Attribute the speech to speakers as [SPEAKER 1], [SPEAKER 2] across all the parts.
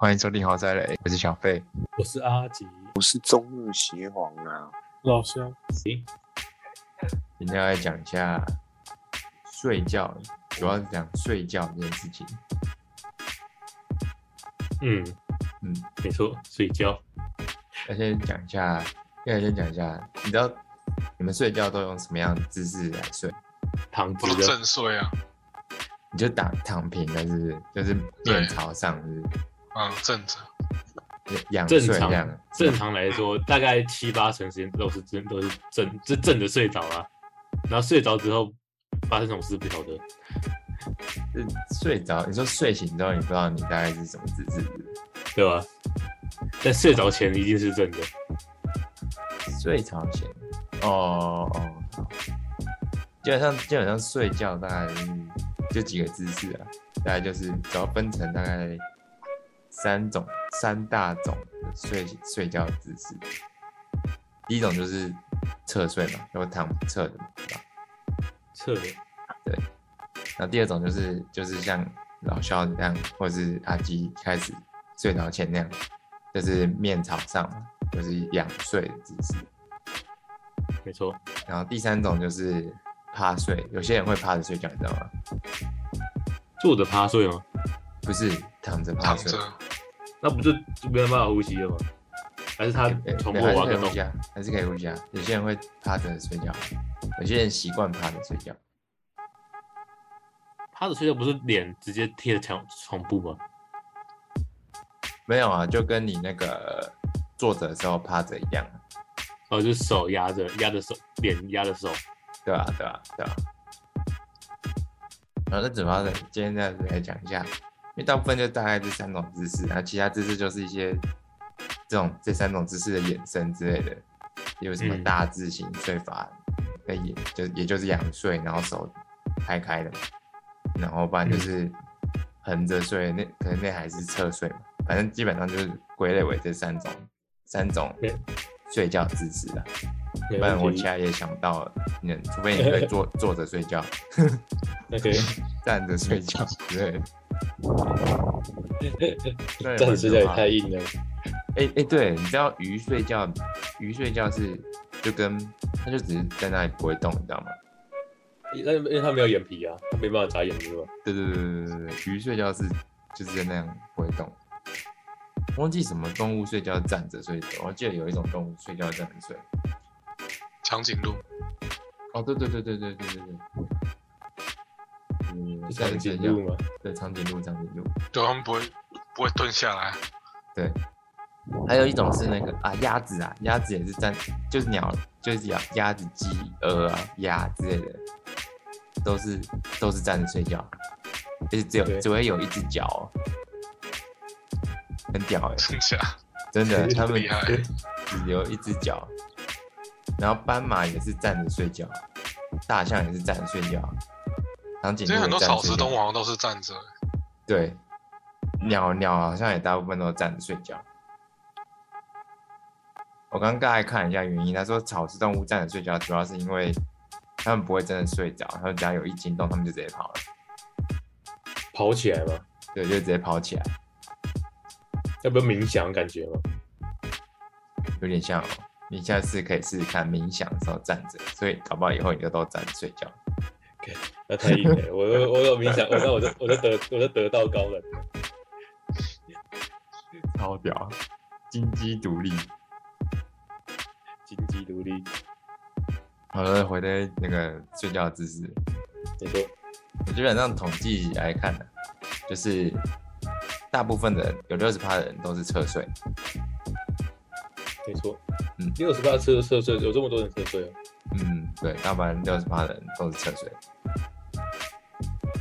[SPEAKER 1] 欢迎收听豪宅雷，我是小费。
[SPEAKER 2] 我是阿吉，
[SPEAKER 3] 我是中日协皇啊，
[SPEAKER 2] 老乡。
[SPEAKER 1] 今天要来讲一下睡觉，主要是讲睡觉这件事情。
[SPEAKER 2] 嗯
[SPEAKER 1] 嗯，
[SPEAKER 2] 没错，睡觉。
[SPEAKER 1] 要先讲一下，要先讲一下，你知道你们睡觉都用什么样的姿势来睡？
[SPEAKER 2] 躺直的，
[SPEAKER 4] 正睡啊，
[SPEAKER 1] 你就打躺平的，是不是？就是面朝上，是不是？
[SPEAKER 4] 嗯，正着，
[SPEAKER 1] 仰
[SPEAKER 2] 正常。正常来说，大概七八成时间都是真都是正是正的睡着啊。然后睡着之后发生什么事不晓得。
[SPEAKER 1] 是睡着，你说睡醒之后，你不知道你大概是什么姿势
[SPEAKER 2] 对吧？在睡着前一定是正的，
[SPEAKER 1] 睡着前，哦哦，好基本上基本上睡觉大概是就几个姿势啊，大概就是只要分成大概三种三大种的睡睡觉姿势。第一种就是侧睡嘛，就躺侧的嘛，对吧？
[SPEAKER 2] 侧的。
[SPEAKER 1] 然后第二种就是就是像老肖这样，或者是阿基开始睡着前那样，就是面朝上嘛，就是仰睡的姿势。
[SPEAKER 2] 没错，
[SPEAKER 1] 然后第三种就是趴睡，有些人会趴着睡觉，你知道吗？
[SPEAKER 2] 坐着趴睡吗？
[SPEAKER 1] 不是躺着趴
[SPEAKER 4] 着，
[SPEAKER 2] 那不就就没有办法呼吸了吗？还是他
[SPEAKER 1] 呃
[SPEAKER 2] 重
[SPEAKER 1] 对还是
[SPEAKER 2] 播挖个洞？
[SPEAKER 1] 可以呼吸啊，还是可以呼吸啊。有些人会趴着睡觉，有些人习惯趴着睡觉。
[SPEAKER 2] 趴着睡觉不是脸直接贴着墙床布吗？
[SPEAKER 1] 没有啊，就跟你那个坐着的时候趴着一样，
[SPEAKER 2] 哦，就是手压着压着手，脸压着手。
[SPEAKER 1] 对啊、对啊、对啊、然后那主要的今天在来讲一下，因为大部分就大概这三种姿势，然后其他姿势就是一些这种这三种姿势的衍生之类的，有什么
[SPEAKER 2] 嗯。
[SPEAKER 1] 大字型睡法，那也就也就是仰睡，然后手拍开的嘛，然后不然就是横着睡，那可能那还是侧睡嘛，反正基本上就是归类为这三种三种睡觉姿势啊。
[SPEAKER 2] 没
[SPEAKER 1] 不然我其他也想不到了，你除非你会坐 坐着睡觉，
[SPEAKER 2] 那可以
[SPEAKER 1] 站着睡觉。对
[SPEAKER 2] 站着睡觉也太硬了。
[SPEAKER 1] 哎哎，对，你知道鱼睡觉，鱼睡觉是就跟它就只是在那里不会动，你知道吗？
[SPEAKER 2] 那因为它没有眼皮啊，它没办法眨眼睛吧？
[SPEAKER 1] 对对对对对对，鱼睡觉是就是在那样不会动。忘记什么动物睡觉站着睡着，我记得有一种动物睡觉站着睡。
[SPEAKER 4] 长颈鹿，
[SPEAKER 1] 哦，对对对对对对对对。嗯，站
[SPEAKER 2] 长
[SPEAKER 1] 着睡觉
[SPEAKER 2] 颈鹿吗？
[SPEAKER 1] 对，长颈鹿，长颈鹿。
[SPEAKER 4] 对，他们不会不会蹲下来，
[SPEAKER 1] 对，还有一种是那个啊鸭子啊，鸭子也是站，就是鸟，就是鸭鸭子、鸡、鹅啊、鸭之类的，都是都是站着睡觉，就是只有只会有一只脚、哦，很屌哎、
[SPEAKER 4] 真假？
[SPEAKER 1] 真的，他们只有一只脚，然后斑马也是站着睡觉，大象也是站着睡觉，长颈鹿也
[SPEAKER 4] 因为很多草食动物好像都是站着，
[SPEAKER 1] 对，鸟鸟好像也大部分都站着睡觉。我刚刚大概看了一下原因，他说草食动物站着睡觉，主要是因为它们不会真的睡着，它们只要有一惊动，它们就直接跑了，
[SPEAKER 2] 跑起来嘛？
[SPEAKER 1] 对，就直接跑起来，
[SPEAKER 2] 要不要冥想感觉吗？
[SPEAKER 1] 有点像哦。你下次可以试试看冥想的时候站着，所以搞不好以后你就都站着睡觉。
[SPEAKER 2] OK，那太硬了，我我我有冥想，我那我就我就得我就得道高人。
[SPEAKER 1] 超屌，金鸡独立。
[SPEAKER 2] 金鸡独立，
[SPEAKER 1] 好了，回到那个睡觉姿势，
[SPEAKER 2] 没错，
[SPEAKER 1] 我基本上统计来看呢，就是大部分的人有六十趴的人都是侧睡，
[SPEAKER 2] 没错。
[SPEAKER 1] 嗯。
[SPEAKER 2] 六十八侧侧睡，有这么多人侧睡啊？
[SPEAKER 1] 嗯，对，大部分六十趴的人都是侧睡。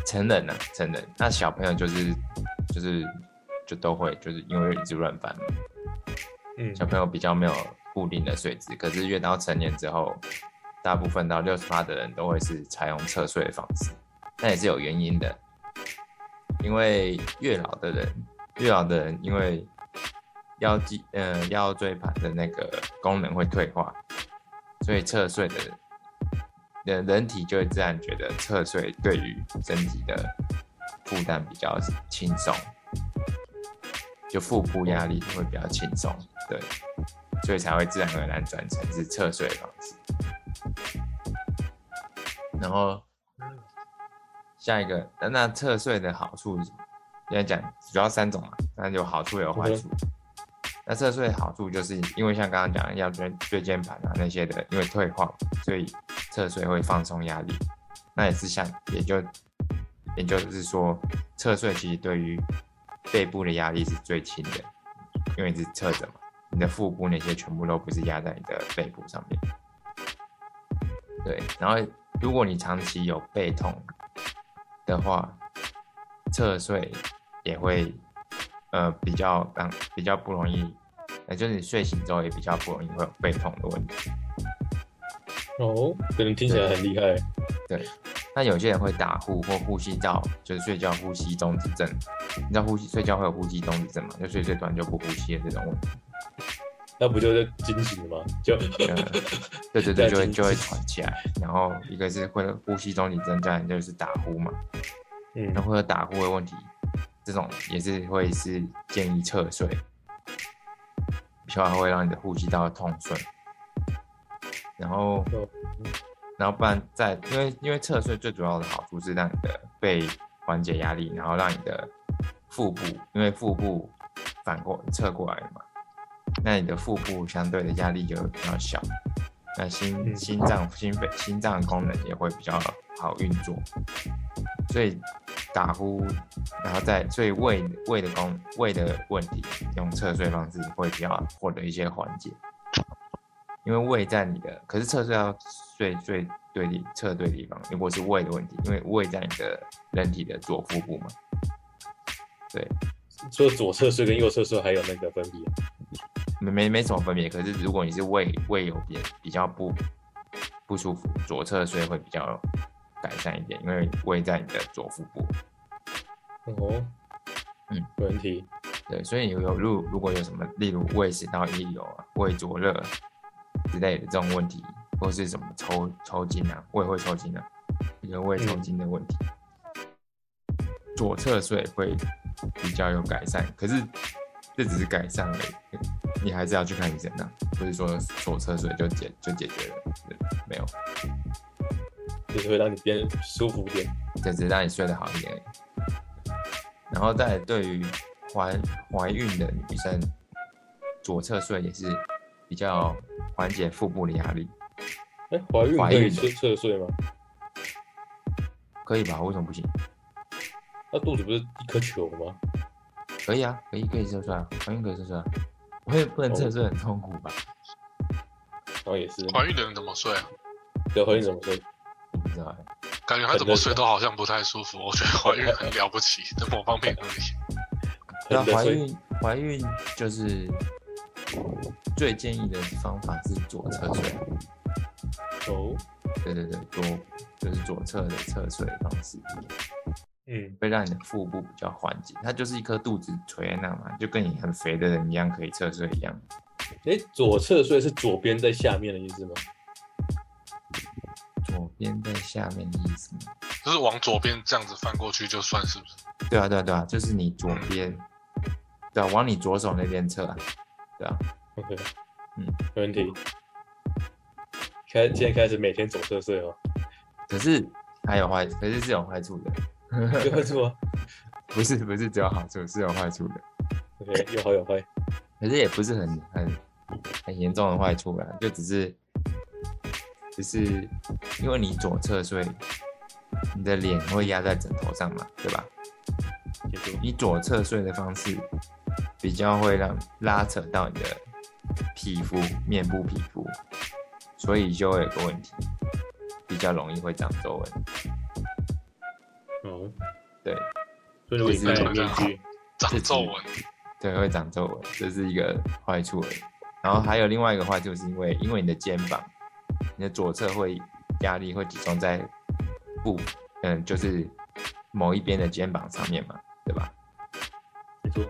[SPEAKER 1] 成人呢、成人，那小朋友就是就是就都会，就是因为一直乱翻嘛，
[SPEAKER 2] 嗯，
[SPEAKER 1] 小朋友比较没有固定的睡姿，可是越到成年之后，大部分到六十趴的人都会是采用侧睡的方式，那也是有原因的，因为越老的人，越老的人因为腰肌呃腰椎盘的那个功能会退化，所以侧睡的人人体就会自然觉得侧睡对于身体的负担比较轻松。就腹部压力会比较轻松，对，所以才会自然而然转成是侧睡的方式。然后下一个，那侧睡的好处是什么？现在讲主要三种嘛，那有好处有坏处。那侧睡的好处就是因为像刚刚讲的要椎椎间盘啊那些的，因为退化，所以侧睡会放松压力。那也是像也就也就是说，侧睡其实对于背部的压力是最轻的，因为你是侧着嘛，你的腹部那些全部都不是压在你的背部上面。对，然后如果你长期有背痛的话，侧睡也会呃比较刚比较不容易，呃就是你睡醒之后也比较不容易会有背痛的问题。
[SPEAKER 2] 哦，可能听起来很厉害。
[SPEAKER 1] 对，那有些人会打呼或呼吸道，就是睡觉呼吸中止症。你知道呼吸睡觉会有呼吸中止症吗？就睡睡短就不呼吸的这种问题。
[SPEAKER 2] 那不就是惊醒了吗？就
[SPEAKER 1] 呃，对对 对，就会就会喘起来。然后一个是会呼吸中止症，再来就是打呼嘛。
[SPEAKER 2] 嗯
[SPEAKER 1] 然后会有打呼的问题，这种也是会是建议侧睡，比较会让你的呼吸道通顺。然后
[SPEAKER 2] 哦，
[SPEAKER 1] 然后不然在因为因为侧睡最主要的好处是让你的背缓解压力，然后让你的腹部，因为腹部反过侧过来了嘛，那你的腹部相对的压力就比较小，那心
[SPEAKER 2] 嗯
[SPEAKER 1] 心脏心肺心脏功能也会比较好运作，所以打呼，然后再所以胃胃的功胃的问题，用侧睡方式会比较获得一些缓解。因为胃在你的，可是侧睡要睡最对地侧对地方。如果是胃的问题，因为胃在你的人体的左腹部嘛，对，
[SPEAKER 2] 除了左侧睡跟右侧睡还有那个分别。
[SPEAKER 1] 没没没什么分别。可是如果你是胃胃有点比较不不舒服，左侧睡会比较改善一点，因为胃在你的左腹部。
[SPEAKER 2] 哦，
[SPEAKER 1] 嗯，
[SPEAKER 2] 没问题。
[SPEAKER 1] 对，所以有有如如果有什么，例如胃食道逆流啊、胃灼热之类的这种问题，或是什么抽抽筋啊，胃会抽筋啊，一个胃抽筋的问题，左侧睡会比较有改善。可是这只是改善而已，你还是要去看医生啊，不是说左侧睡就解就解决了，对没有，
[SPEAKER 2] 就是会让你变舒服一点。
[SPEAKER 1] 就只是让你睡得好一点而已。然后再来对于怀怀孕的女生，左侧睡也是比较缓解腹部的压力，
[SPEAKER 2] 哎，怀孕
[SPEAKER 1] 怀孕
[SPEAKER 2] 可以侧侧睡吗？
[SPEAKER 1] 可以吧？为什么不行？
[SPEAKER 2] 那肚子不是一颗球吗？
[SPEAKER 1] 可以啊，可以可以侧睡啊，怀孕可以侧睡啊。我也不能侧睡很痛苦吧？
[SPEAKER 2] 然后也是，
[SPEAKER 4] 怀孕的人怎么睡啊？
[SPEAKER 2] 对，怀孕怎么睡？
[SPEAKER 1] 知道哎、
[SPEAKER 4] 感觉她怎么睡都好像不太舒服。我觉得怀孕很了不起，在某方面而已。
[SPEAKER 1] 对啊，
[SPEAKER 2] 很的睡
[SPEAKER 1] 怀孕怀孕就是最建议的方法是左侧睡。
[SPEAKER 2] 哦，
[SPEAKER 1] 对对对，左就是左侧的侧睡方式。
[SPEAKER 2] 嗯，
[SPEAKER 1] 会让你的腹部比较缓解，它就是一颗肚子垂在那嘛，就跟你很肥的人一样可以侧睡一样。
[SPEAKER 2] 哎，左侧睡是左边在下面的意思吗？
[SPEAKER 1] 左边在下面的意思吗？
[SPEAKER 4] 就是往左边这样子翻过去就算是不是？
[SPEAKER 1] 对啊，对啊，对啊，就是你左边，对啊，往你左手那边侧啊，对啊
[SPEAKER 2] ，OK，
[SPEAKER 1] 嗯，
[SPEAKER 2] 没问题。开，现在开始每天左侧睡哦，
[SPEAKER 1] 可是还有坏，可是是有坏处的，
[SPEAKER 2] 有坏处啊。
[SPEAKER 1] 不是不是只有好处，是有坏处的
[SPEAKER 2] ，OK，有好有坏。
[SPEAKER 1] 可是也不是很很很严重的坏处啦，就只是只是因为你左侧睡，你的脸会压在枕头上嘛，对吧？你左侧睡的方式比较会让拉扯到你的皮肤、面部皮肤，所以就会有个问题，比较容易会长皱纹。
[SPEAKER 2] 哦，
[SPEAKER 1] 对
[SPEAKER 2] 所以如果你戴
[SPEAKER 1] 就是
[SPEAKER 2] 面具，
[SPEAKER 4] 长皱纹，
[SPEAKER 1] 对，会长皱纹，这是一个坏处而已。然后还有另外一个坏处，是因为因为你的肩膀，你的左侧会压力会集中在不，嗯，就是某一边的肩膀上面嘛，对吧？
[SPEAKER 2] 没错。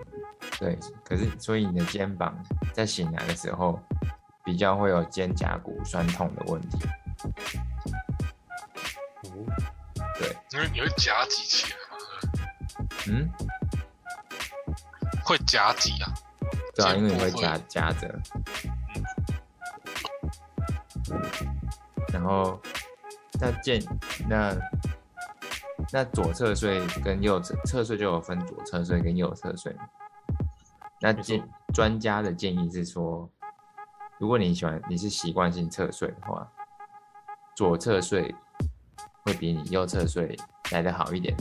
[SPEAKER 1] 对，可是所以你的肩膀在醒来的时候，比较会有肩胛骨酸痛的问题。
[SPEAKER 2] 哦，
[SPEAKER 1] 对，
[SPEAKER 4] 因为你会夹挤起来嘛。对
[SPEAKER 1] 嗯，
[SPEAKER 4] 会夹挤啊，
[SPEAKER 1] 对啊，因为你会夹夹着，然后那建那那左侧睡跟右侧侧睡就有分左侧睡跟右侧睡嘛。那建专家的建议是说，如果你喜欢你是习惯性侧睡的话，左侧睡会比你右侧睡来得好一点，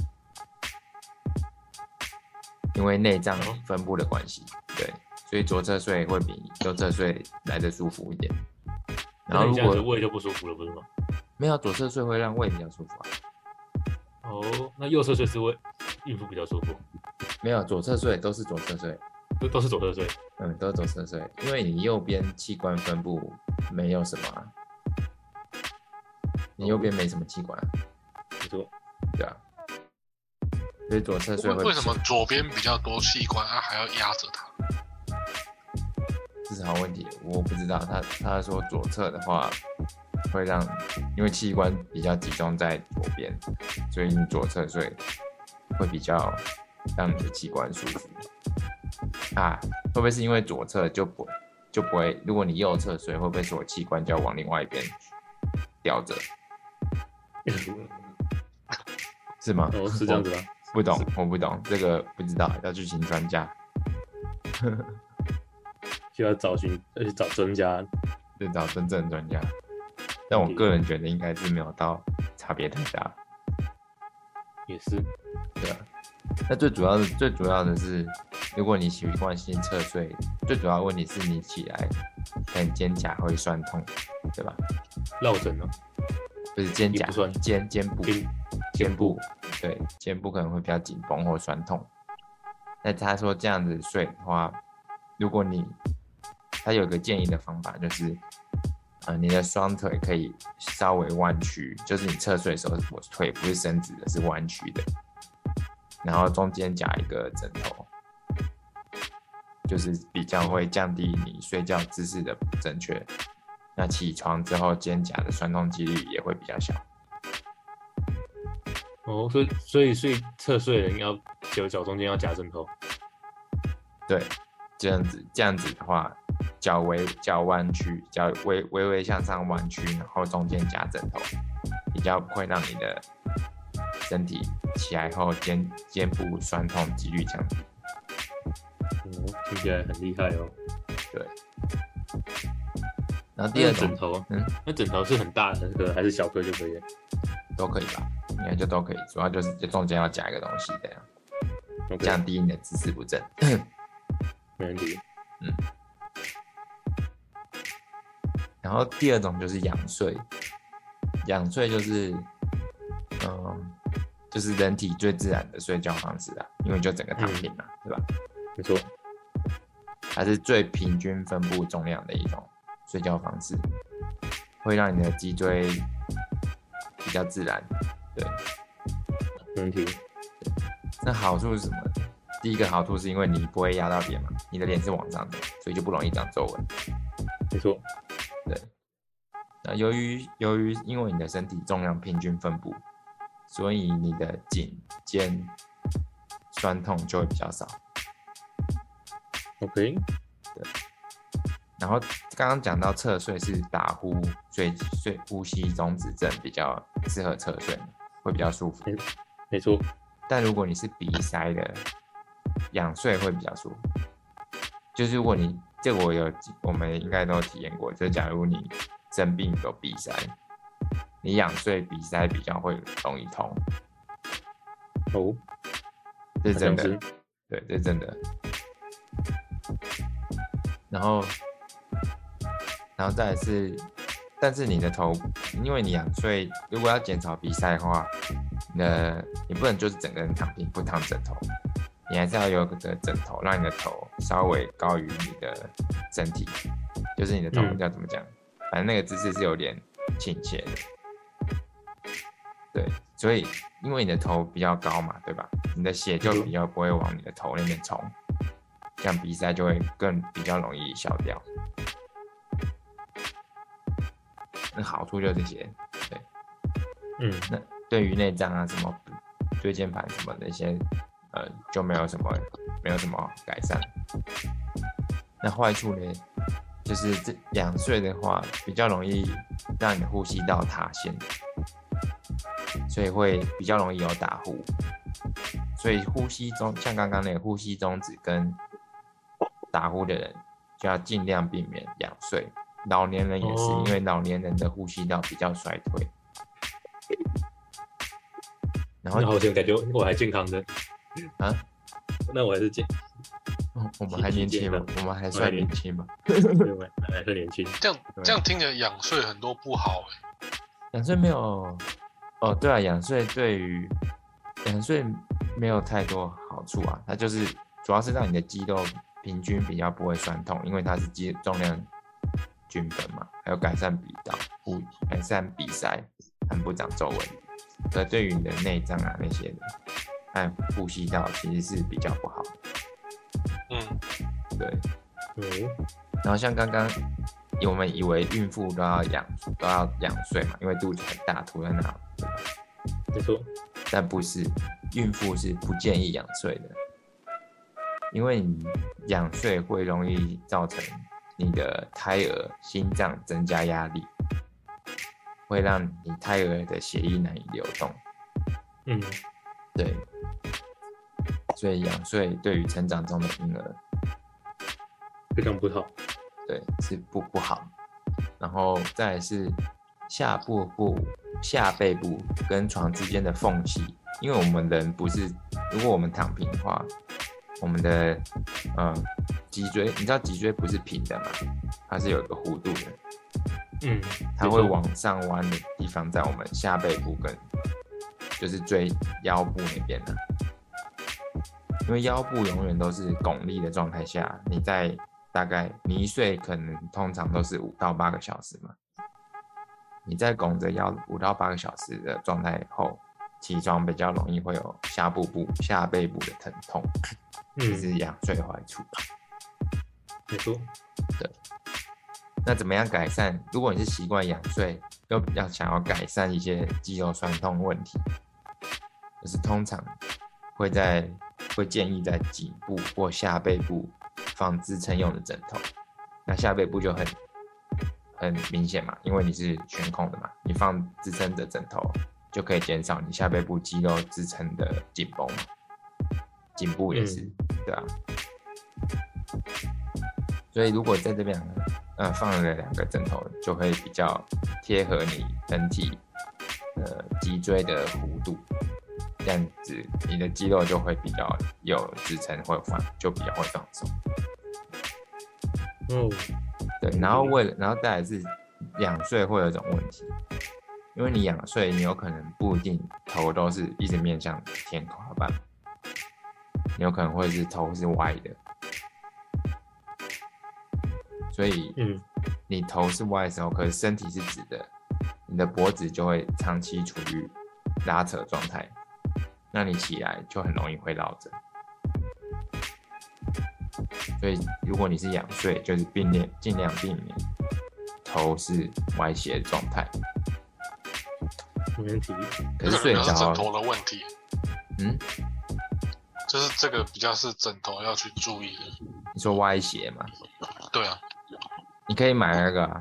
[SPEAKER 1] 因为内脏
[SPEAKER 2] 哦
[SPEAKER 1] 分布的关系，对，所以左侧睡会比右侧睡来得舒服一点。然后如
[SPEAKER 2] 那你这样子
[SPEAKER 1] 果
[SPEAKER 2] 胃就不舒服了，不是吗？
[SPEAKER 1] 没有左侧睡会让胃比较舒服啊，
[SPEAKER 2] 哦，那右侧睡是会孕妇比较舒服，
[SPEAKER 1] 没有左侧睡都是左侧睡，
[SPEAKER 2] 都都是左侧睡。
[SPEAKER 1] 嗯，都是左侧睡，因为你右边器官分布没有什么啊，你右边没什么器官啊，
[SPEAKER 2] 没错，
[SPEAKER 1] 对啊，所以左侧睡会
[SPEAKER 4] 为为什么左边比较多器官，它还要压着它？
[SPEAKER 1] 这是好问题，我不知道。他他说左侧的话会让，因为器官比较集中在左边，所以你左侧所以会比较让你的器官舒服。啊，会不会是因为左侧就不就不会？如果你右侧所以，会不会所有器官就要往另外一边吊着？是吗？
[SPEAKER 2] 哦，是这样子吗？
[SPEAKER 1] 不懂，我不懂，这个不知道，要去请专家，
[SPEAKER 2] 就要找寻，要去找专家。
[SPEAKER 1] 去找真正的专家。但我个人觉得应该是没有到差别太大。
[SPEAKER 2] 也是，
[SPEAKER 1] 对啊，那最主要的最主要的是，如果你习惯性侧睡，最主要问题是你起来，可能肩胛会酸痛，对吧？
[SPEAKER 2] 落枕呢，
[SPEAKER 1] 不是肩胛
[SPEAKER 2] 酸，
[SPEAKER 1] 肩肩部
[SPEAKER 2] 肩
[SPEAKER 1] 肩部，对，肩部可能会比较紧绷或酸痛。那他说这样子睡的话，如果你他有个建议的方法，就是呃，你的双腿可以稍微弯曲，就是你侧睡的时候，我腿不是伸直的，是弯曲的，然后中间夹一个枕头，就是比较会降低你睡觉姿势的不正确。那起床之后，肩胛的酸痛几率也会比较小。
[SPEAKER 2] 哦，所以所以所以侧睡的人要脚脚中间要夹枕头。
[SPEAKER 1] 对，这样子这样子的话，脚微脚弯曲，脚微微微向上弯曲，然后中间夹枕头，比较会让你的身体起来后肩肩部酸痛几率降低。
[SPEAKER 2] 哦，听起来很厉害哦。
[SPEAKER 1] 对然后第二种
[SPEAKER 2] 枕头，
[SPEAKER 1] 嗯，
[SPEAKER 2] 那枕头是很大的那个还是小颗就可以了？
[SPEAKER 1] 都可以吧，应该就都可以，主要就是就中间要夹一个东西这样降低你的姿势不正。
[SPEAKER 2] 没问题。
[SPEAKER 1] 然后第二种就是仰睡，仰睡就是，嗯，就是人体最自然的睡觉方式啊，因为就整个躺平嘛，对吧？
[SPEAKER 2] 没错，
[SPEAKER 1] 它是最平均分布重量的一种睡觉方式，会让你的脊椎比较自然。对，
[SPEAKER 2] 没问题。
[SPEAKER 1] 那好处是什么？第一个好处是因为你不会压到脸嘛，你的脸是往上的，所以就不容易长皱纹。
[SPEAKER 2] 没错，
[SPEAKER 1] 由于由于因为你的身体重量平均分布，所以你的颈肩酸痛就会比较少。
[SPEAKER 2] OK，对
[SPEAKER 1] 然后刚刚讲到侧睡是打呼睡睡呼吸中止症比较适合侧睡，会比较舒服。
[SPEAKER 2] 没错，
[SPEAKER 1] 但如果你是鼻塞的，仰睡会比较舒服。就是如果你这个我有我们应该都有体验过，就是假如你生病有鼻塞，你仰睡鼻塞比较会容易痛，
[SPEAKER 2] 哦，
[SPEAKER 1] 这是真的对，这是真的。然后，然后再来是，但是你的头，因为你仰睡，如果要减少鼻塞的话，那你不能就是整个人躺平不躺枕头，你还是要有个枕头，让你的头稍微高于你的身体，就是你的头
[SPEAKER 2] 嗯
[SPEAKER 1] 要怎么讲，反正那个姿势是有点倾斜的。对，所以因为你的头比较高嘛，对吧？你的血就比较不会往你的头那边冲，这样鼻塞就会更比较容易消掉。那好处就这些，对
[SPEAKER 2] 嗯，那
[SPEAKER 1] 对于内脏啊什么椎间盘什么那些呃就没有什么没有什么改善。那坏处呢，就是这两睡的话比较容易让你呼吸道塌陷，所以会比较容易有打呼。所以呼吸中像刚刚那个呼吸中止跟打呼的人，就要尽量避免仰睡。老年人也是，
[SPEAKER 2] 哦
[SPEAKER 1] 因为老年人的呼吸道比较衰退。然后
[SPEAKER 2] 那好像感觉我还健康的
[SPEAKER 1] 啊，
[SPEAKER 2] 那我还是健，
[SPEAKER 1] 哦 我们还年轻吧，我们还算年轻吧。
[SPEAKER 2] 对我还是年轻。
[SPEAKER 4] 这样这样听起来仰睡很多不好哎、
[SPEAKER 1] 仰睡没有，哦，对啊，仰睡对于仰睡没有太多好处啊，它就是主要是让你的肌肉平均比较不会酸痛，因为它是肌重量均分嘛，还有改善鼻道、不改善鼻塞很不长皱纹。可对于你的内脏啊那些的，还有呼吸道其实是比较不好。
[SPEAKER 4] 嗯，
[SPEAKER 1] 对，
[SPEAKER 2] 嗯，
[SPEAKER 1] 然后像刚刚我们以为孕妇都要仰都要仰睡嘛，因为肚子很大，吐在那，对吧？
[SPEAKER 2] 没错。
[SPEAKER 1] 但不是，孕妇是不建议仰睡的，因为你仰睡会容易造成你的胎儿心脏增加压力，会让你胎儿的血液难以流动。
[SPEAKER 2] 嗯，
[SPEAKER 1] 对，所以仰睡对于成长中的婴儿，
[SPEAKER 2] 非常不好。
[SPEAKER 1] 对是不不好。然后再来是下腹部、下背部跟床之间的缝隙，因为我们人不是，如果我们躺平的话，我们的嗯脊椎，你知道脊椎不是平的嘛，它是有一个弧度的，
[SPEAKER 2] 嗯，
[SPEAKER 1] 它会往上弯的地方在我们下背部跟就是椎腰部那边呢、因为腰部永远都是拱立的状态下，你在大概你一睡可能通常都是五到八个小时嘛，你在拱着腰五到八个小时的状态后，起床比较容易会有下部部、下背部的疼痛，这
[SPEAKER 2] 嗯，
[SPEAKER 1] 是仰睡的坏处。
[SPEAKER 2] 没错。
[SPEAKER 1] 那怎么样改善？如果你是习惯仰睡，又要想要改善一些肌肉酸痛问题，就是通常会在会建议在颈部或下背部放支撑用的枕头。那下背部就很很明显嘛，因为你是悬空的嘛，你放支撑的枕头就可以减少你下背部肌肉支撑的紧绷嘛。颈部也是，对啊。所以如果在这边呃放了两个枕头，就会比较贴合你整体呃脊椎的弧度，这样子你的肌肉就会比较有支撑，会放就比较会放松。
[SPEAKER 2] 哦，
[SPEAKER 1] 对，然后为了然后再来是仰睡会有一种问题，因为你仰睡，你有可能不一定头都是一直面向天花板，你有可能会是头是歪的，所以
[SPEAKER 2] 嗯，
[SPEAKER 1] 你头是歪的时候，可是身体是直的，你的脖子就会长期处于拉扯状态，那你起来就很容易会落枕。所以如果你是仰睡，就是避免尽量避免头是歪斜的状态。
[SPEAKER 2] 没问题。
[SPEAKER 1] 可是睡着
[SPEAKER 4] 枕，头的问题，
[SPEAKER 1] 嗯，
[SPEAKER 4] 就是这个比较是枕头要去注意的。
[SPEAKER 1] 你说歪斜吗，
[SPEAKER 4] 对啊，
[SPEAKER 1] 你可以买那个、啊，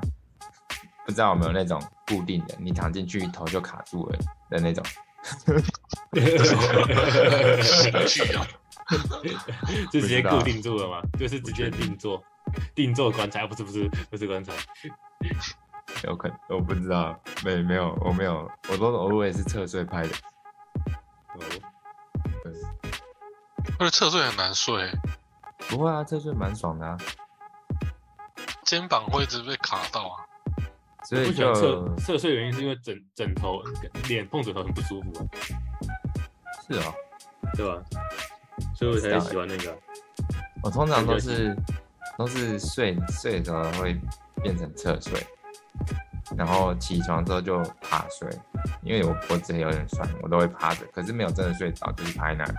[SPEAKER 1] 不知道有没有那种固定的，你躺进去头就卡住了的那种。
[SPEAKER 2] 就直接
[SPEAKER 1] 不知道
[SPEAKER 2] 固定住了嘛，就是直接定做，定。做棺材，啊不是不是不是棺材，
[SPEAKER 1] 有可能我不知道，没没有，我没有，我都偶尔是侧睡拍的。
[SPEAKER 2] 哦，
[SPEAKER 1] 对，
[SPEAKER 4] 而且侧睡很难睡，
[SPEAKER 1] 不会啊，侧睡蛮爽的啊，
[SPEAKER 4] 肩膀会一直被卡到啊。
[SPEAKER 1] 所以
[SPEAKER 2] 不喜欢侧侧睡原因是因为枕枕头脸碰枕头很不舒服啊，
[SPEAKER 1] 是哦，
[SPEAKER 2] 对吧？所以我才喜欢那个啊。
[SPEAKER 1] 我通常都是都是睡睡的时候会变成侧睡，然后起床之后就趴睡，因为我脖子有点酸，我都会趴着，可是没有真的睡着，就是趴在那里。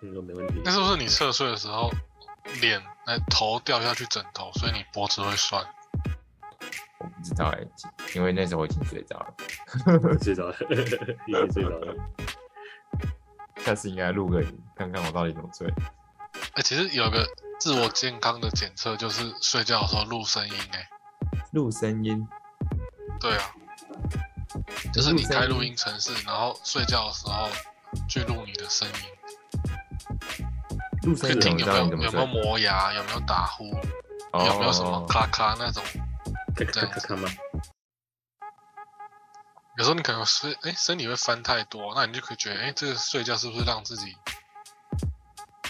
[SPEAKER 2] 你说没问题
[SPEAKER 4] 那。是不是你侧睡的时候，脸哎头掉下去枕头，所以你脖子会酸？
[SPEAKER 1] 知道哎、因为那时候我已经睡着了。
[SPEAKER 2] 睡着了，已经睡着了。
[SPEAKER 1] 下次应该录个影，看看我到底怎么睡。
[SPEAKER 4] 哎、其实有个自我健康的检测，就是睡觉的时候录声音、哎，
[SPEAKER 1] 录声音，
[SPEAKER 4] 对啊，就是你开录音程式，然后睡觉的时候去录你的声音，
[SPEAKER 1] 录声音
[SPEAKER 4] 有没有有没有？磨牙，有没有打呼，有没有什么
[SPEAKER 1] 哦，
[SPEAKER 4] 咔咔那种。
[SPEAKER 2] 咔咔咔咔吗？
[SPEAKER 4] 有时候你可能睡，哎、身体会翻太多，那你就可以觉得，哎、这个睡觉是不是让自己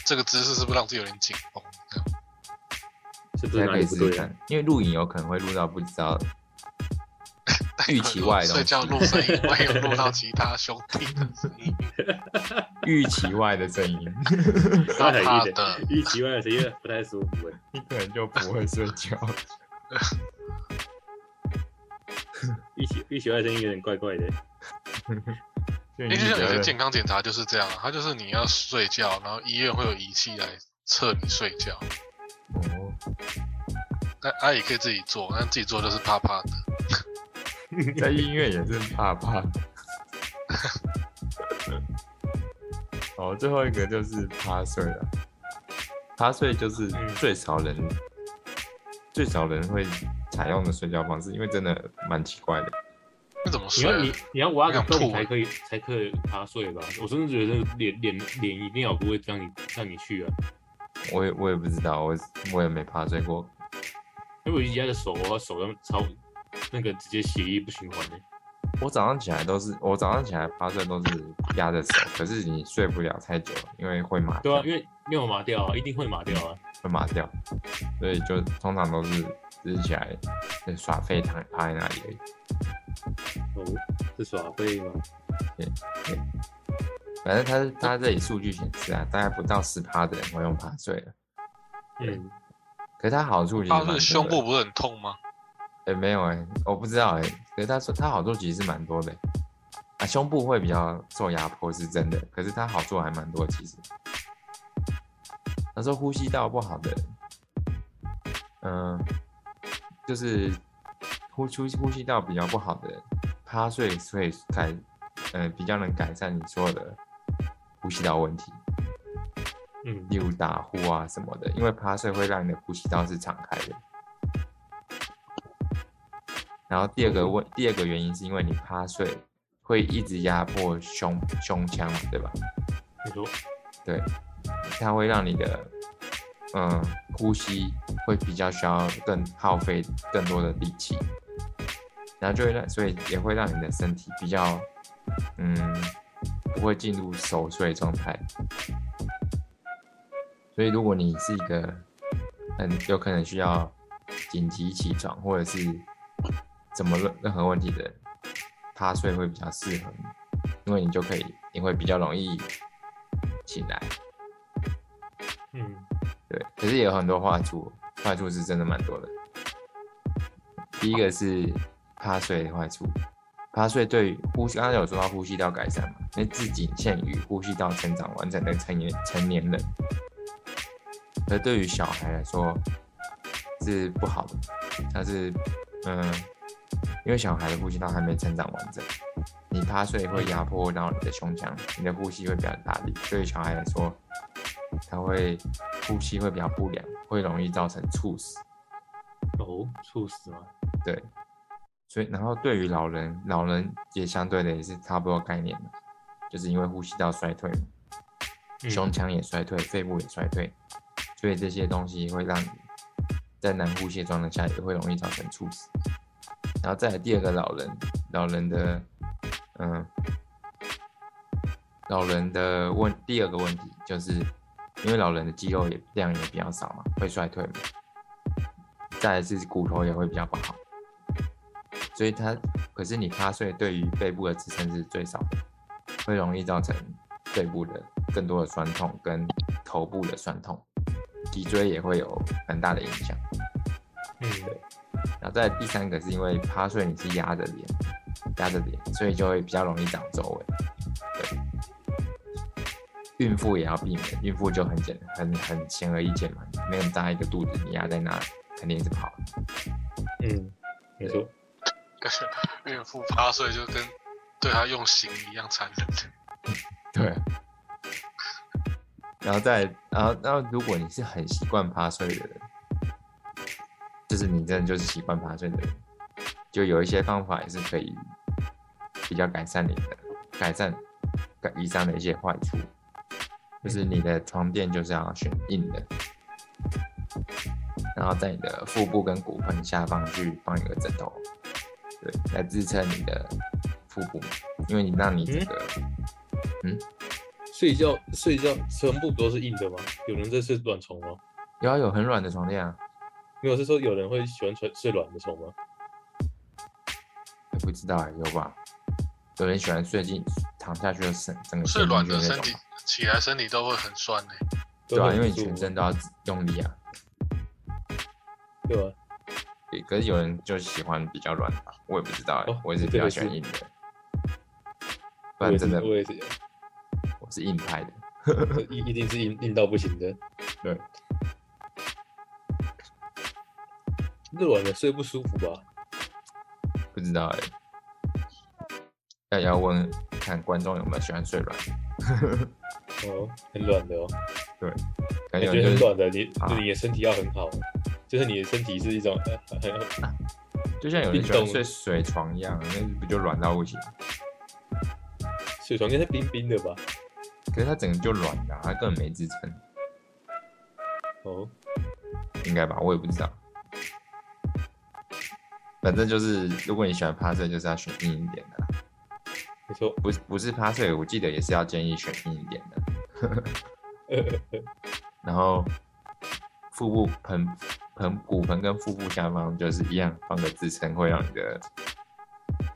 [SPEAKER 4] 这个姿势是不是让自己有点紧绷？这样
[SPEAKER 2] 是不是
[SPEAKER 1] 可以
[SPEAKER 2] 里不对啊？
[SPEAKER 1] 试试看，因为录影有可能会录到不知道预期外的
[SPEAKER 4] 睡觉录声音，万一有录到其他兄弟的声音，
[SPEAKER 1] 预期外的声音，
[SPEAKER 4] 怕
[SPEAKER 2] 一
[SPEAKER 4] 的
[SPEAKER 2] 一奇怪的声音不太舒服哎。
[SPEAKER 1] 你可能就不会睡觉。
[SPEAKER 2] 一起一起外声音有点怪怪的。
[SPEAKER 4] 因为就像有些
[SPEAKER 1] 些
[SPEAKER 4] 健康检查就是这样，它就是你要睡觉，然后医院会有仪器来测你睡觉，
[SPEAKER 1] 哦，
[SPEAKER 4] 那阿姨可以自己做，但自己做就是怕怕的。
[SPEAKER 1] 在医院也是怕怕的。哦，最后一个就是趴睡了。趴睡就是
[SPEAKER 2] 嗯
[SPEAKER 1] 最少人、最少人会采用的睡觉方式，因为真的蛮奇怪的。
[SPEAKER 4] 那怎么睡啊？
[SPEAKER 2] 你要你你要挖个洞才可以才可以趴睡吧？我真的觉得脸脸脸一定要不会让你让你去啊，
[SPEAKER 1] 我也我也不知道，我我也没趴睡过。
[SPEAKER 2] 因为我一压着手，我手要超那个直接血液不循环的。
[SPEAKER 1] 我早上起来都是，我早上起来趴睡都是压着手，可是你睡不了太久，因为会麻，
[SPEAKER 2] 对啊，因为没有麻掉啊，一定会麻掉啊。
[SPEAKER 1] 会麻掉，所以就通常都是只是起来就耍废躺趴在那里而已。
[SPEAKER 2] 哦，是耍废吗？
[SPEAKER 1] 对反正他他这里数据显示啊，大概不到十趴的人会用趴睡了，
[SPEAKER 2] 嗯，
[SPEAKER 1] 可是它好处其实蛮多的
[SPEAKER 4] 他是胸部不是很痛吗？
[SPEAKER 1] 哎、没有哎、我不知道哎、可是他说他好处其实是蛮多的、啊，胸部会比较受压迫是真的，可是它好处还蛮多其实。他说呼吸道不好的人，嗯、就是呼出呼吸道比较不好的人，趴睡所以改，呃，比较能改善你所有的呼吸道问题，
[SPEAKER 2] 嗯
[SPEAKER 1] 例如打呼啊什么的，因为趴睡会让你的呼吸道是敞开的。然后第二个问，第二个原因是因为你趴睡会一直压迫胸胸腔，对吧？对，它会让你的嗯呼吸会比较需要更耗费更多的力气，然后就会让，所以也会让你的身体比较嗯不会进入熟睡状态。所以如果你是一个很有可能需要紧急起床或者是怎么任任何问题的人，趴睡会比较适合你，因为你就可以你会比较容易醒来。
[SPEAKER 2] 嗯
[SPEAKER 1] 对，可是也有很多坏处，坏处是真的蛮多的。第一个是趴睡的坏处，趴睡对于呼吸，刚刚有说到呼吸道改善嘛，那只仅限于呼吸道成长完整的成年成年人，而对于小孩来说是不好的，它是嗯，因为小孩的呼吸道还没成长完整，你趴睡会压迫到你的胸腔，你的呼吸会比较大力，对于小孩来说，他会呼吸会比较不良，会容易造成猝死。
[SPEAKER 2] 哦，猝死吗？
[SPEAKER 1] 对，所以然后对于老人，老人也相对的也是差不多概念的，就是因为呼吸道衰退嘛，
[SPEAKER 2] 嗯
[SPEAKER 1] 胸腔也衰退，肺部也衰退，所以这些东西会让你在难呼吸的状态下也会容易造成猝死。然后再来第二个老人，老人的嗯，老人的问第二个问题就是，因为老人的肌肉也量也比较少嘛，会衰退嘛。再来是骨头也会比较不好，所以它可是你趴睡对于背部的支撑是最少的，会容易造成背部的更多的酸痛跟头部的酸痛，脊椎也会有很大的影响。
[SPEAKER 2] 嗯对
[SPEAKER 1] 然后再第三个是因为趴睡你是压着脸，压着脸，所以就会比较容易长皱纹。对，孕妇也要避免，孕妇就很简很很显而易见嘛，没很大一个肚子，你压在那肯定是不好的。
[SPEAKER 2] 嗯，没错。
[SPEAKER 4] 感觉孕妇趴睡就跟对她用刑一样残忍。
[SPEAKER 1] 对，然后再，然后，然后，如果你是很习惯趴睡的人，就是你真的就是习惯趴睡的人，就有一些方法也是可以比较改善你的，改善改以上的一些坏处。就是你的床垫就是要选硬的，然后在你的腹部跟骨盆下方去放一个枕头，对，来支撑你的腹部，因为你让你这个，嗯，
[SPEAKER 2] 睡觉睡觉全部都是硬的吗？有人在睡软床吗？
[SPEAKER 1] 有啊有很软的床垫啊，
[SPEAKER 2] 没有是说有人会喜欢睡睡软的床吗？
[SPEAKER 1] 我不知道哎、有吧？有人喜欢睡进躺下去的身整个
[SPEAKER 4] 身体起来身体都会很酸呢、
[SPEAKER 1] 对啊，因为你全身都要用力啊。
[SPEAKER 2] 对啊？
[SPEAKER 1] 对，可是有人就喜欢比较软的吧，我也不知道哎、
[SPEAKER 2] 哦
[SPEAKER 1] 我也是比较喜欢硬的。不然真的
[SPEAKER 2] 我也是，
[SPEAKER 1] 我是硬派的。
[SPEAKER 2] 一一定是硬硬到不行的。
[SPEAKER 1] 对，
[SPEAKER 2] 那软的睡不舒服吧？
[SPEAKER 1] 不知道哎、要要问看观众有没有喜欢睡软的，
[SPEAKER 2] 哦，很软的哦，
[SPEAKER 1] 对
[SPEAKER 2] 感觉很软的，你
[SPEAKER 1] 啊
[SPEAKER 2] 你的身体要很好，就是你的身体是一种
[SPEAKER 1] 就像有人喜欢睡水床一样，那不就软到不行？
[SPEAKER 2] 水床应该是冰冰的吧？
[SPEAKER 1] 可是它整个就软的啊、它根本没支撑，
[SPEAKER 2] 哦，
[SPEAKER 1] 应该吧？我也不知道。反正就是，如果你喜欢趴睡，就是要选硬一点的
[SPEAKER 2] 错，
[SPEAKER 1] 不是不是趴睡，我记得也是要建议选硬一点的。然后腹部盆盆骨盆跟腹部下方就是一样放个支撑，会让你的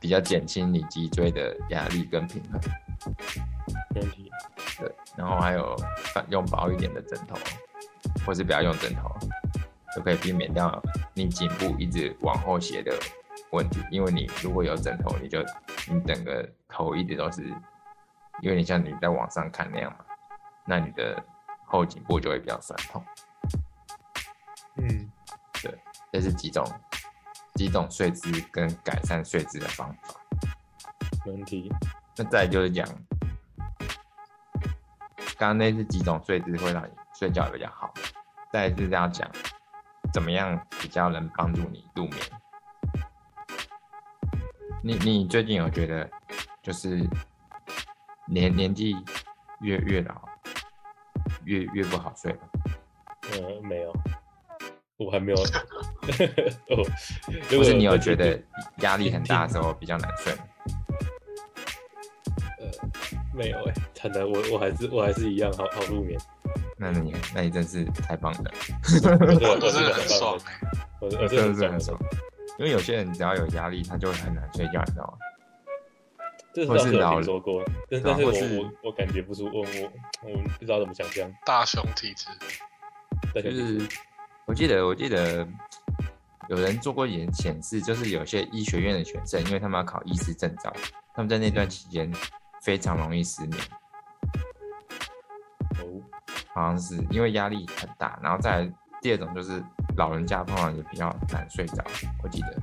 [SPEAKER 1] 比较减轻你脊椎的压力跟平衡。
[SPEAKER 2] 没问题。
[SPEAKER 1] 对，然后还有放用薄一点的枕头，或是不要用枕头，就可以避免掉你颈部一直往后斜的问题。因为你如果有枕头，你就你整个头一直都是有点像你在往上看那样嘛，那你的后颈部就会比较酸痛。
[SPEAKER 2] 嗯，对
[SPEAKER 1] 这是几种几种睡姿跟改善睡姿的方法。
[SPEAKER 2] 没问题。
[SPEAKER 1] 那再就是讲，刚刚那是几种睡姿会让你睡觉比较好，再来是要讲怎么样比较能帮助你入眠。你你最近有觉得就是年年纪越越老越越不好睡吗？
[SPEAKER 2] 嗯，没有，我还没有。哦，如果
[SPEAKER 1] 或是你有
[SPEAKER 2] 我
[SPEAKER 1] 觉得
[SPEAKER 2] 听
[SPEAKER 1] 压力很大的时候比较难睡吗？
[SPEAKER 2] 没有哎、惨的，我我还是我还是一样好好入眠。
[SPEAKER 1] 那你那你真是太棒了。
[SPEAKER 2] 我
[SPEAKER 4] 我真的很
[SPEAKER 2] 很
[SPEAKER 4] 爽哎、
[SPEAKER 2] 我我
[SPEAKER 1] 真的是很
[SPEAKER 2] 很
[SPEAKER 1] 爽。因为有些人只要有压力，他就会很难睡觉，你知道吗？
[SPEAKER 2] 这是倒是有
[SPEAKER 1] 或是老
[SPEAKER 2] 听说过，但但是我我我感觉不出，我我我不知道怎么想象。
[SPEAKER 4] 大熊体质，
[SPEAKER 2] 但
[SPEAKER 1] 就是我记得我记得有人做过研显示，就是有些医学院的学生，因为他们要考医师证照，他们在那段期间非常容易失眠，
[SPEAKER 2] 哦，
[SPEAKER 1] 好像是因为压力很大，然后再来第二种就是老人家通常也比较难睡着，我记得，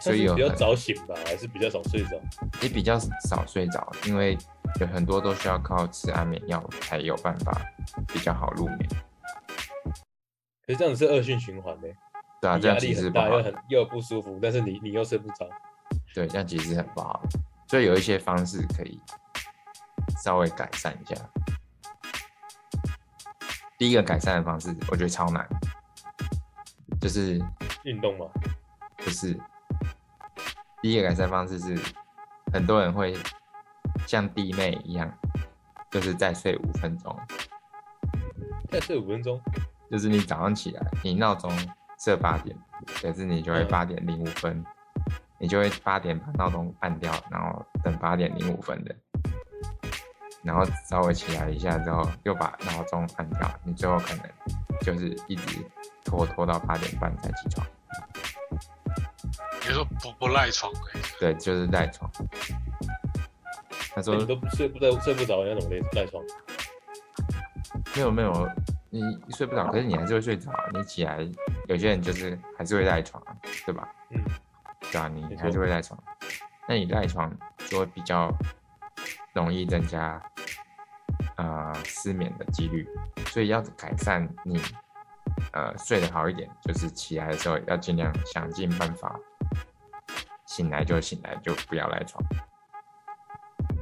[SPEAKER 1] 所
[SPEAKER 2] 以有比较早醒吧，还是比较早睡着？
[SPEAKER 1] 也比较少睡着，因为有很多都需要靠吃安眠药才有办法比较好入眠。
[SPEAKER 2] 可是这样子是恶性循环呢、
[SPEAKER 1] 对啊，这样其实不好
[SPEAKER 2] 又。很又不舒服，但是你你又睡不着。
[SPEAKER 1] 对，这样其实很不好。所以有一些方式可以稍微改善一下。第一个改善的方式，我觉得超难，就是
[SPEAKER 2] 运动嘛，
[SPEAKER 1] 不是。第一个改善方式是，很多人会像弟妹一样，就是再睡五分钟，
[SPEAKER 2] 再睡五分钟，
[SPEAKER 1] 就是你早上起来，你闹钟设八点，可是你就会
[SPEAKER 2] 嗯。
[SPEAKER 1] 八点零五分，你就会八点把闹钟按掉，然后等八点零五分的，然后稍微起来一下之后，又把闹钟按掉，你最后可能就是一直拖拖到八点半才起床，
[SPEAKER 4] 你说不不赖床哎、
[SPEAKER 1] 对，就是赖床。他说
[SPEAKER 2] 那你都睡不着睡不着，你要怎么赖赖床？
[SPEAKER 1] 没有没有，你睡不着，可是你还是会睡着啊。你起来，有些人就是还是会赖床啊，对吧？
[SPEAKER 2] 嗯，
[SPEAKER 1] 对啊，你还是会赖床。那你赖床就会比较容易增加呃失眠的几率，所以要改善你呃睡得好一点，就是起来的时候要尽量想尽办法，醒来就醒来，就不要赖床，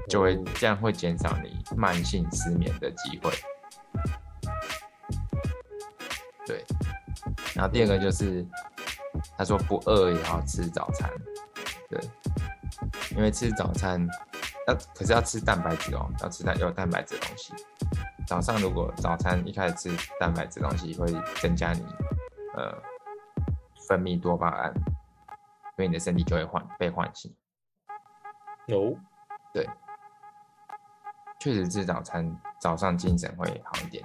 [SPEAKER 1] 就会这样会减少你慢性失眠的机会。对，然后第二个就是他说不饿也要吃早餐，对，因为吃早餐要可是要吃蛋白质哦，要吃蛋有蛋白质的东西。早上如果早餐一开始吃蛋白质的东西，会增加你呃分泌多巴胺，所以你的身体就会唤被唤醒。
[SPEAKER 2] 哦，
[SPEAKER 1] 对，确实吃早餐早上精神会好一点。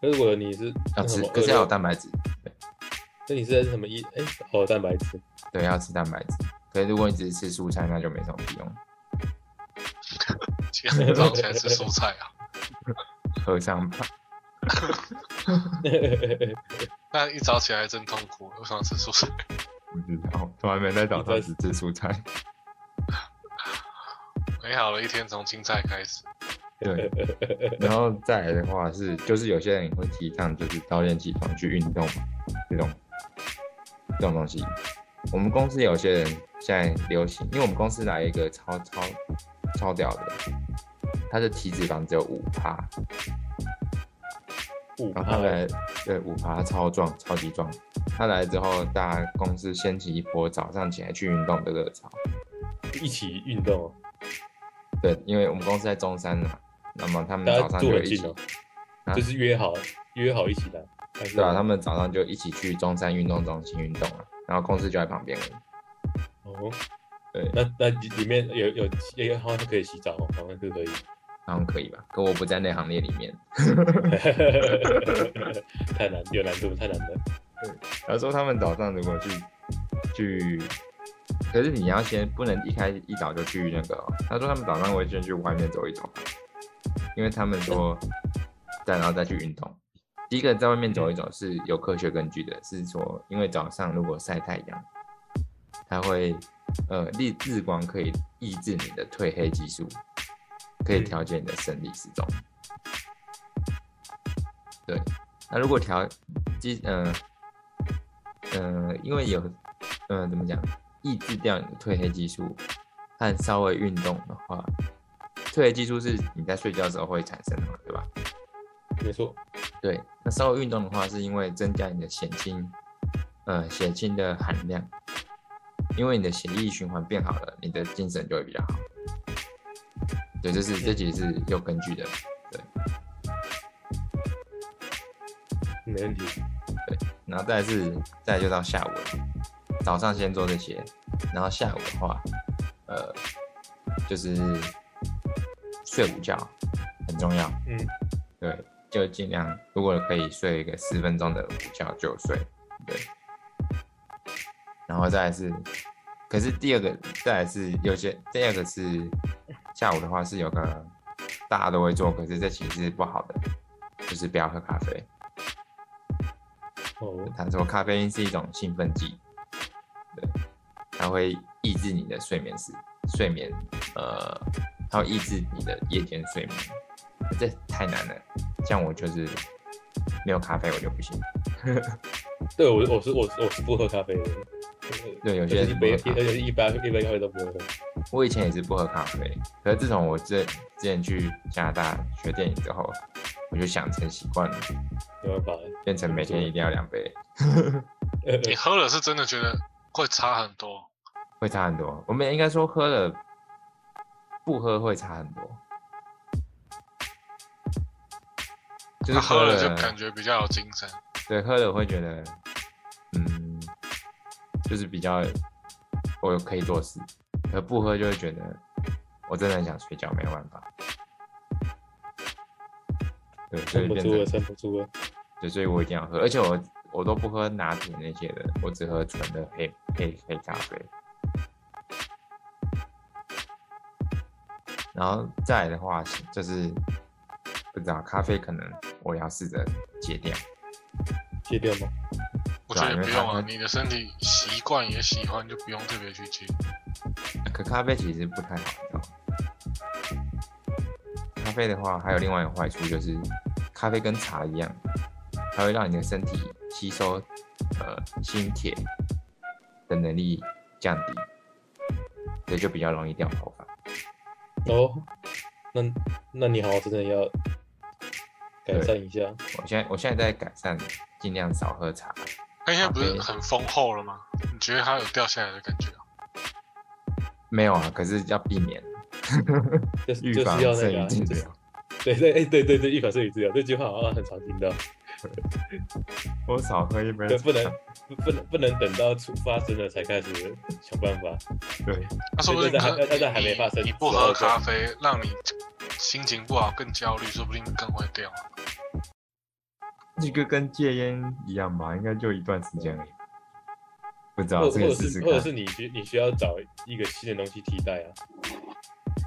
[SPEAKER 2] 可是如果你是
[SPEAKER 1] 要吃可是要有蛋白质，对
[SPEAKER 2] 那你是在什么一哎哦蛋白质？
[SPEAKER 1] 对，要吃蛋白质。可是如果你只是吃蔬菜，那就没什么屁用。
[SPEAKER 4] 今天早上起来吃蔬菜啊，
[SPEAKER 1] 和尚吧，
[SPEAKER 4] 那一早起来真痛苦，我想吃蔬菜。
[SPEAKER 1] 不知道，从来没在早上只吃蔬菜。
[SPEAKER 4] 美好的一天从青菜开始。
[SPEAKER 1] 对，然后再来的话是，就是有些人会提倡就是早点起床去运动这种这种东西。我们公司有些人现在流行，因为我们公司来一个超超超屌的，他的体脂肪只有五趴，
[SPEAKER 2] 五
[SPEAKER 1] 然后他来对五趴超壮，超级壮。他来之后，大家公司掀起一波早上起来去运动的热潮。
[SPEAKER 2] 一起运动哦，
[SPEAKER 1] 对，因为我们公司在中山嘛，那么他们早上就一起
[SPEAKER 2] 就是约好约好一起来。
[SPEAKER 1] 对啊，他们早上就一起去中山运动中心运动了，然后公司就在旁边而已。
[SPEAKER 2] 哦，
[SPEAKER 1] 对，
[SPEAKER 2] 那那里里面有有有好像可以洗澡哦，好像是可以。
[SPEAKER 1] 好像可以吧？可我不在那行列里面。
[SPEAKER 2] 太难，有难度，太难了。
[SPEAKER 1] 然后说他们早上如果去去，可是你要先不能一开一早就去那个哦、他说他们早上会先去外面走一走，因为他们说再然后再去运动。第一个在外面走一走是有科学根据的，是说因为早上如果晒太阳，它会呃日日光可以抑制你的褪黑激素，可以调节你的生理时钟。对，那如果调激嗯，嗯，因为有呃怎么讲，抑制掉你的褪黑激素和稍微运动的话，褪黑激素是你在睡觉的时候会产生的嘛，对吧？
[SPEAKER 2] 没错，
[SPEAKER 1] 对，那稍微运动的话，是因为增加你的血清，呃，血清的含量，因为你的血液循环变好了，你的精神就会比较好。对，这是这其实是有根据的。对，
[SPEAKER 2] 没问题。
[SPEAKER 1] 对然后再来是再来就到下午了，早上先做这些，然后下午的话，呃，就是睡午觉很重要。
[SPEAKER 2] 嗯，
[SPEAKER 1] 对，就尽量如果可以睡一个十分钟的午觉就睡，对。然后再来是，可是第二个再来是有些第二个是下午的话是有个大家都会做，可是这其实是不好的，就是不要喝咖啡。
[SPEAKER 2] 哦，
[SPEAKER 1] 他说咖啡因是一种兴奋剂，对，它会抑制你的睡眠时睡眠，呃，它会抑制你的夜间睡眠，这太难了。像我就是没有咖啡我就不行，
[SPEAKER 2] 对我我是我是我是不喝咖啡的。
[SPEAKER 1] 对有些人
[SPEAKER 2] 一杯
[SPEAKER 1] 不喝咖啡
[SPEAKER 2] 而且一杯一杯咖啡都不会喝。
[SPEAKER 1] 我以前也是不喝咖啡，可是自从我之之前去加拿大学电影之后，我就养成习惯了，
[SPEAKER 2] 没办法，
[SPEAKER 1] 变成每天一定要两杯，
[SPEAKER 2] 呃
[SPEAKER 4] 你喝了是真的觉得会差很多，
[SPEAKER 1] 会差很多。我们应该说喝了，不喝会差很多。就是
[SPEAKER 4] 他喝了就感觉比较有精神。
[SPEAKER 1] 对，喝了会觉得，嗯，就是比较我有可以做事，可不喝就会觉得我真的很想睡觉，没有办法。对，所以
[SPEAKER 2] 了，
[SPEAKER 1] 变成
[SPEAKER 2] 撑不住了。
[SPEAKER 1] 对，所以我一定要喝，而且我我都不喝拿铁那些的，我只喝纯的黑黑黑咖啡。然后再来的话，就是不知道咖啡可能我要试着戒掉。
[SPEAKER 2] 戒掉吗？
[SPEAKER 4] 我觉得
[SPEAKER 1] 对啊因为
[SPEAKER 4] 不用啊，你的身体习惯也喜欢，就不用特别去戒。
[SPEAKER 1] 可咖啡其实不太好？咖啡的话，还有另外一个坏处就是，咖啡跟茶一样，它会让你的身体吸收呃锌铁的能力降低，所以就比较容易掉头发。
[SPEAKER 2] 哦，那那你好像真的要改善一下。
[SPEAKER 1] 我现在我现在在改善，尽量少喝茶。
[SPEAKER 4] 它现在不是很丰厚了吗？你觉得它有掉下来的感觉啊？
[SPEAKER 1] 没有啊，可是要避免
[SPEAKER 2] 就是 就
[SPEAKER 1] 预防
[SPEAKER 2] 是要那个、啊，
[SPEAKER 1] 胜于治
[SPEAKER 2] 就是
[SPEAKER 1] 疗。
[SPEAKER 2] 对对哎、对对对，预防胜于治疗这句话好像很常听到。
[SPEAKER 1] 我少喝一杯
[SPEAKER 2] 对，不能不不能不能等到出发生了才开始想办法。
[SPEAKER 1] 对，
[SPEAKER 4] 那说不定
[SPEAKER 2] 对
[SPEAKER 4] 可
[SPEAKER 2] 但但但还没发生
[SPEAKER 4] 你你不喝咖啡，让你心情不好、更焦虑，说不定更会掉。
[SPEAKER 1] 这个跟戒烟一样吧，应该就一段时间而已。不知道
[SPEAKER 2] 或或者是或者是。你需你需要找一个新的东西替代啊，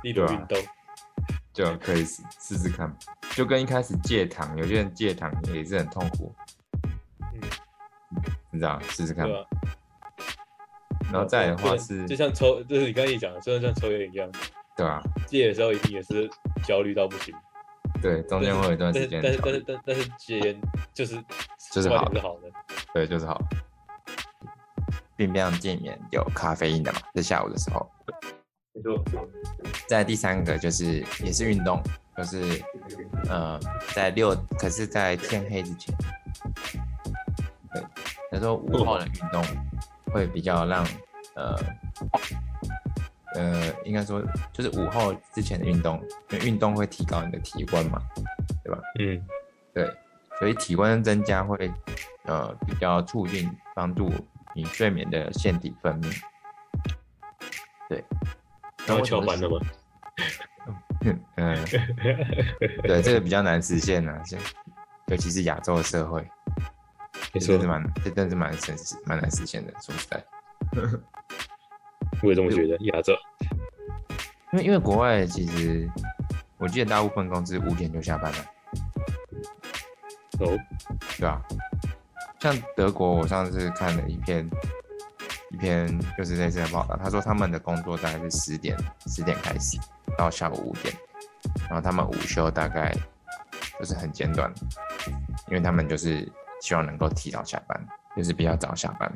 [SPEAKER 2] 例如运动。
[SPEAKER 1] 就可以试试试看，就跟一开始戒糖，有些人戒糖也是很痛苦，
[SPEAKER 2] 嗯，
[SPEAKER 1] 你知道，试试看。然后再的话是，
[SPEAKER 2] 就像抽，就是你刚才也讲的，就像像抽烟一样，
[SPEAKER 1] 对啊，
[SPEAKER 2] 戒的时候一定也是焦虑到不行。
[SPEAKER 1] 对，中间会有一段
[SPEAKER 2] 但
[SPEAKER 1] 时间
[SPEAKER 2] 是但是但是，但但是戒烟就是
[SPEAKER 1] 就是好的
[SPEAKER 2] 好的。
[SPEAKER 1] 对，就是好。并不让戒免有咖啡因的嘛，在下午的时候。
[SPEAKER 2] 没错，
[SPEAKER 1] 再来第三个就是也是运动，就是呃在六，可是在天黑之前，对，他说午后的运动会比较让呃呃应该说就是午后之前的运动，因为运动会提高你的体温嘛，对吧？
[SPEAKER 2] 嗯，
[SPEAKER 1] 对，所以体温增加会呃比较促进帮助你睡眠的腺体分泌，对，
[SPEAKER 2] 然后
[SPEAKER 1] 为什么是
[SPEAKER 2] 翘班了吗？
[SPEAKER 1] 嗯，对，这个比较难实现呢、啊，现尤其是亚洲的社会，这真是，蛮，这真是蛮神蛮难实现的。说实在，
[SPEAKER 2] 我也这么觉得。亚洲，
[SPEAKER 1] 因为因为国外其实我记得大部分公司五点就下班了，
[SPEAKER 2] 哦，
[SPEAKER 1] 对啊、像德国，我上次看了一篇一篇就是类似的报道，他说他们的工作大概是十点十点开始到下午五点，然后他们午休大概就是很简短，因为他们就是希望能够提早下班，就是比较早下班，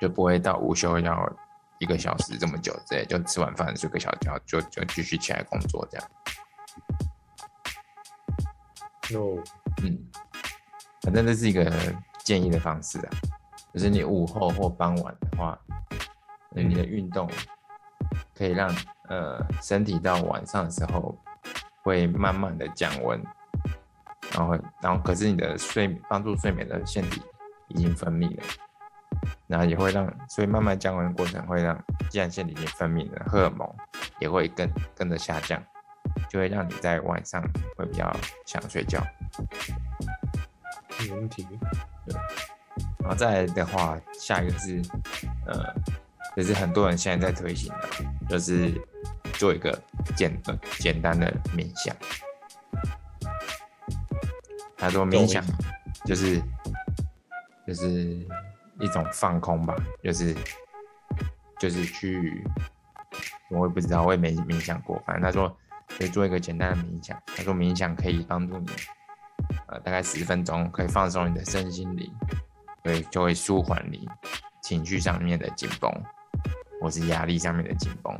[SPEAKER 1] 就不会到午休要一个小时这么久之类，就吃完饭睡个小觉就就继续起来工作这样。
[SPEAKER 2] no，
[SPEAKER 1] 嗯，反正这是一个建议的方式啊，就是你午后或傍晚的话，呃你的运动可以让呃身体到晚上的时候会慢慢的降温，然后然后可是你的睡帮助睡眠的腺体已经分泌了，然后也会让所以慢慢降温的过程会让既然腺体已经分泌了，荷尔蒙也会跟跟着下降，就会让你在晚上会比较想睡觉。
[SPEAKER 2] 没问题。
[SPEAKER 1] 对然后再来的话，下一个是，呃，也是很多人现在在推行的，就是做一个简呃简单的冥想。他说冥想就是就是一种放空吧，就是就是去，我也不知道，我也没冥想过，反正他说可以做一个简单的冥想。他说冥想可以帮助你，呃，大概十分钟可以放松你的身心灵。所以，就会舒缓你情绪上面的紧绷，或是压力上面的紧绷，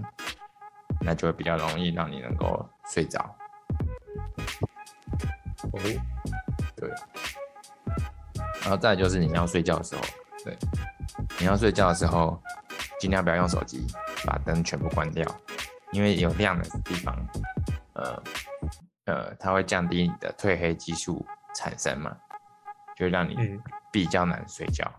[SPEAKER 1] 那就会比较容易让你能够睡着。
[SPEAKER 2] 哦，
[SPEAKER 1] 对，然后再就是你要睡觉的时候，对，你要睡觉的时候，尽量不要用手机，把灯全部关掉，因为有亮的地方，呃呃，它会降低你的褪黑激素产生嘛，就让你
[SPEAKER 2] 嗯，
[SPEAKER 1] 比较难睡觉。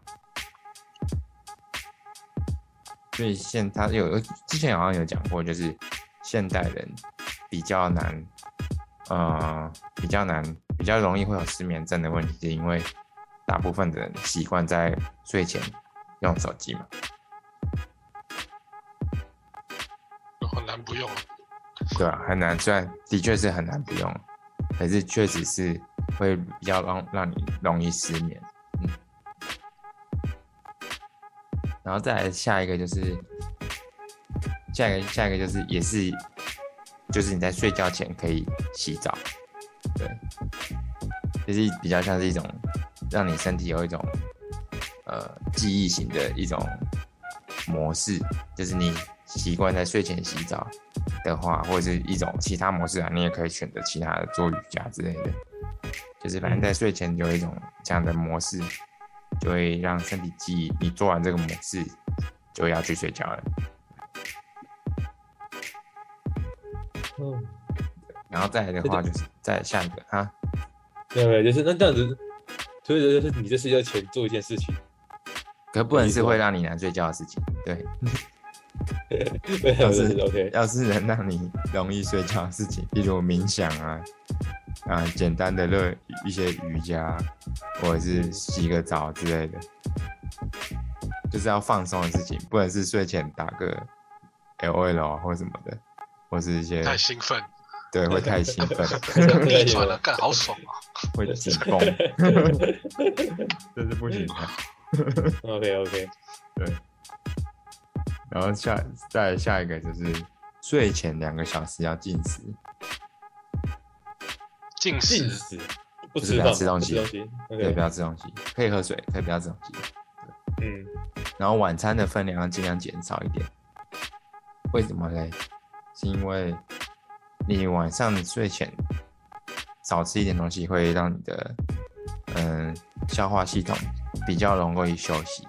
[SPEAKER 1] 所以现他有之前好像有讲过，就是现代人比较难，呃，比较难，比较容易会有失眠症的问题，是因为大部分的人习惯在睡前用手机嘛。
[SPEAKER 4] 很难不用。
[SPEAKER 1] 对啊，很难，虽然的确是很难不用，可是确实是会比较让让你容易失眠。嗯，然后再来下一个就是下一个下一个就是也是就是你在睡觉前可以洗澡，对，就是比较像是一种让你身体有一种呃记忆型的一种模式，就是你习惯在睡前洗澡的话，或者是一种其他模式啊，你也可以选择其他的做瑜伽之类的，就是反正在睡前有一种这样的模式，就会让身体记忆你做完这个模式就要去睡觉了。
[SPEAKER 2] 嗯，
[SPEAKER 1] 然后再来的话就是再下一个啊，
[SPEAKER 2] 对对，就是那这样子，所以就是你在睡觉前做一件事情，
[SPEAKER 1] 可不能是会让你难睡觉的事情。对，
[SPEAKER 2] 对，
[SPEAKER 1] 要是
[SPEAKER 2] 是 OK，
[SPEAKER 1] 要是能让你容易睡觉的事情，例如冥想啊，啊，简单的热一些瑜伽，或者是洗个澡之类的，就是要放松的事情，不能是睡前打个 L O L 或什么的，或是一些
[SPEAKER 4] 太兴奋，
[SPEAKER 1] 对会太兴奋，
[SPEAKER 4] 逆 转了，干好爽啊！
[SPEAKER 1] 会紧绷，这是不行的。
[SPEAKER 2] OK OK，对
[SPEAKER 1] 然后下再下一个就是睡前两个小时要禁食，
[SPEAKER 4] 进食
[SPEAKER 2] 禁食，不
[SPEAKER 1] 就是不要
[SPEAKER 2] 吃饭，
[SPEAKER 1] 吃东西
[SPEAKER 2] 不吃东西
[SPEAKER 1] 可以
[SPEAKER 2] ，OK，
[SPEAKER 1] 不要吃东西，可以喝水，可以不要吃东西。
[SPEAKER 2] 嗯，
[SPEAKER 1] 然后晚餐的分量要尽量减少一点。为什么嘞？是因为你晚上睡前少吃一点东西，会让你的嗯消化系统比较容易休息。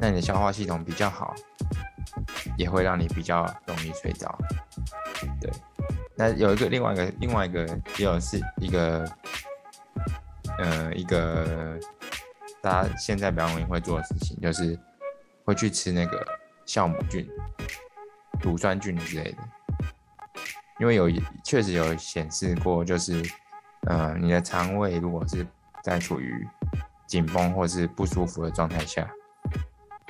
[SPEAKER 1] 那你的消化系统比较好，也会让你比较容易睡着。对，那有一个另外一个另外一个也有是一个呃一个大家现在比较容易会做的事情，就是会去吃那个酵母菌、乳酸菌之类的。因为有确实有显示过，就是呃你的肠胃如果是在处于紧绷或是不舒服的状态下，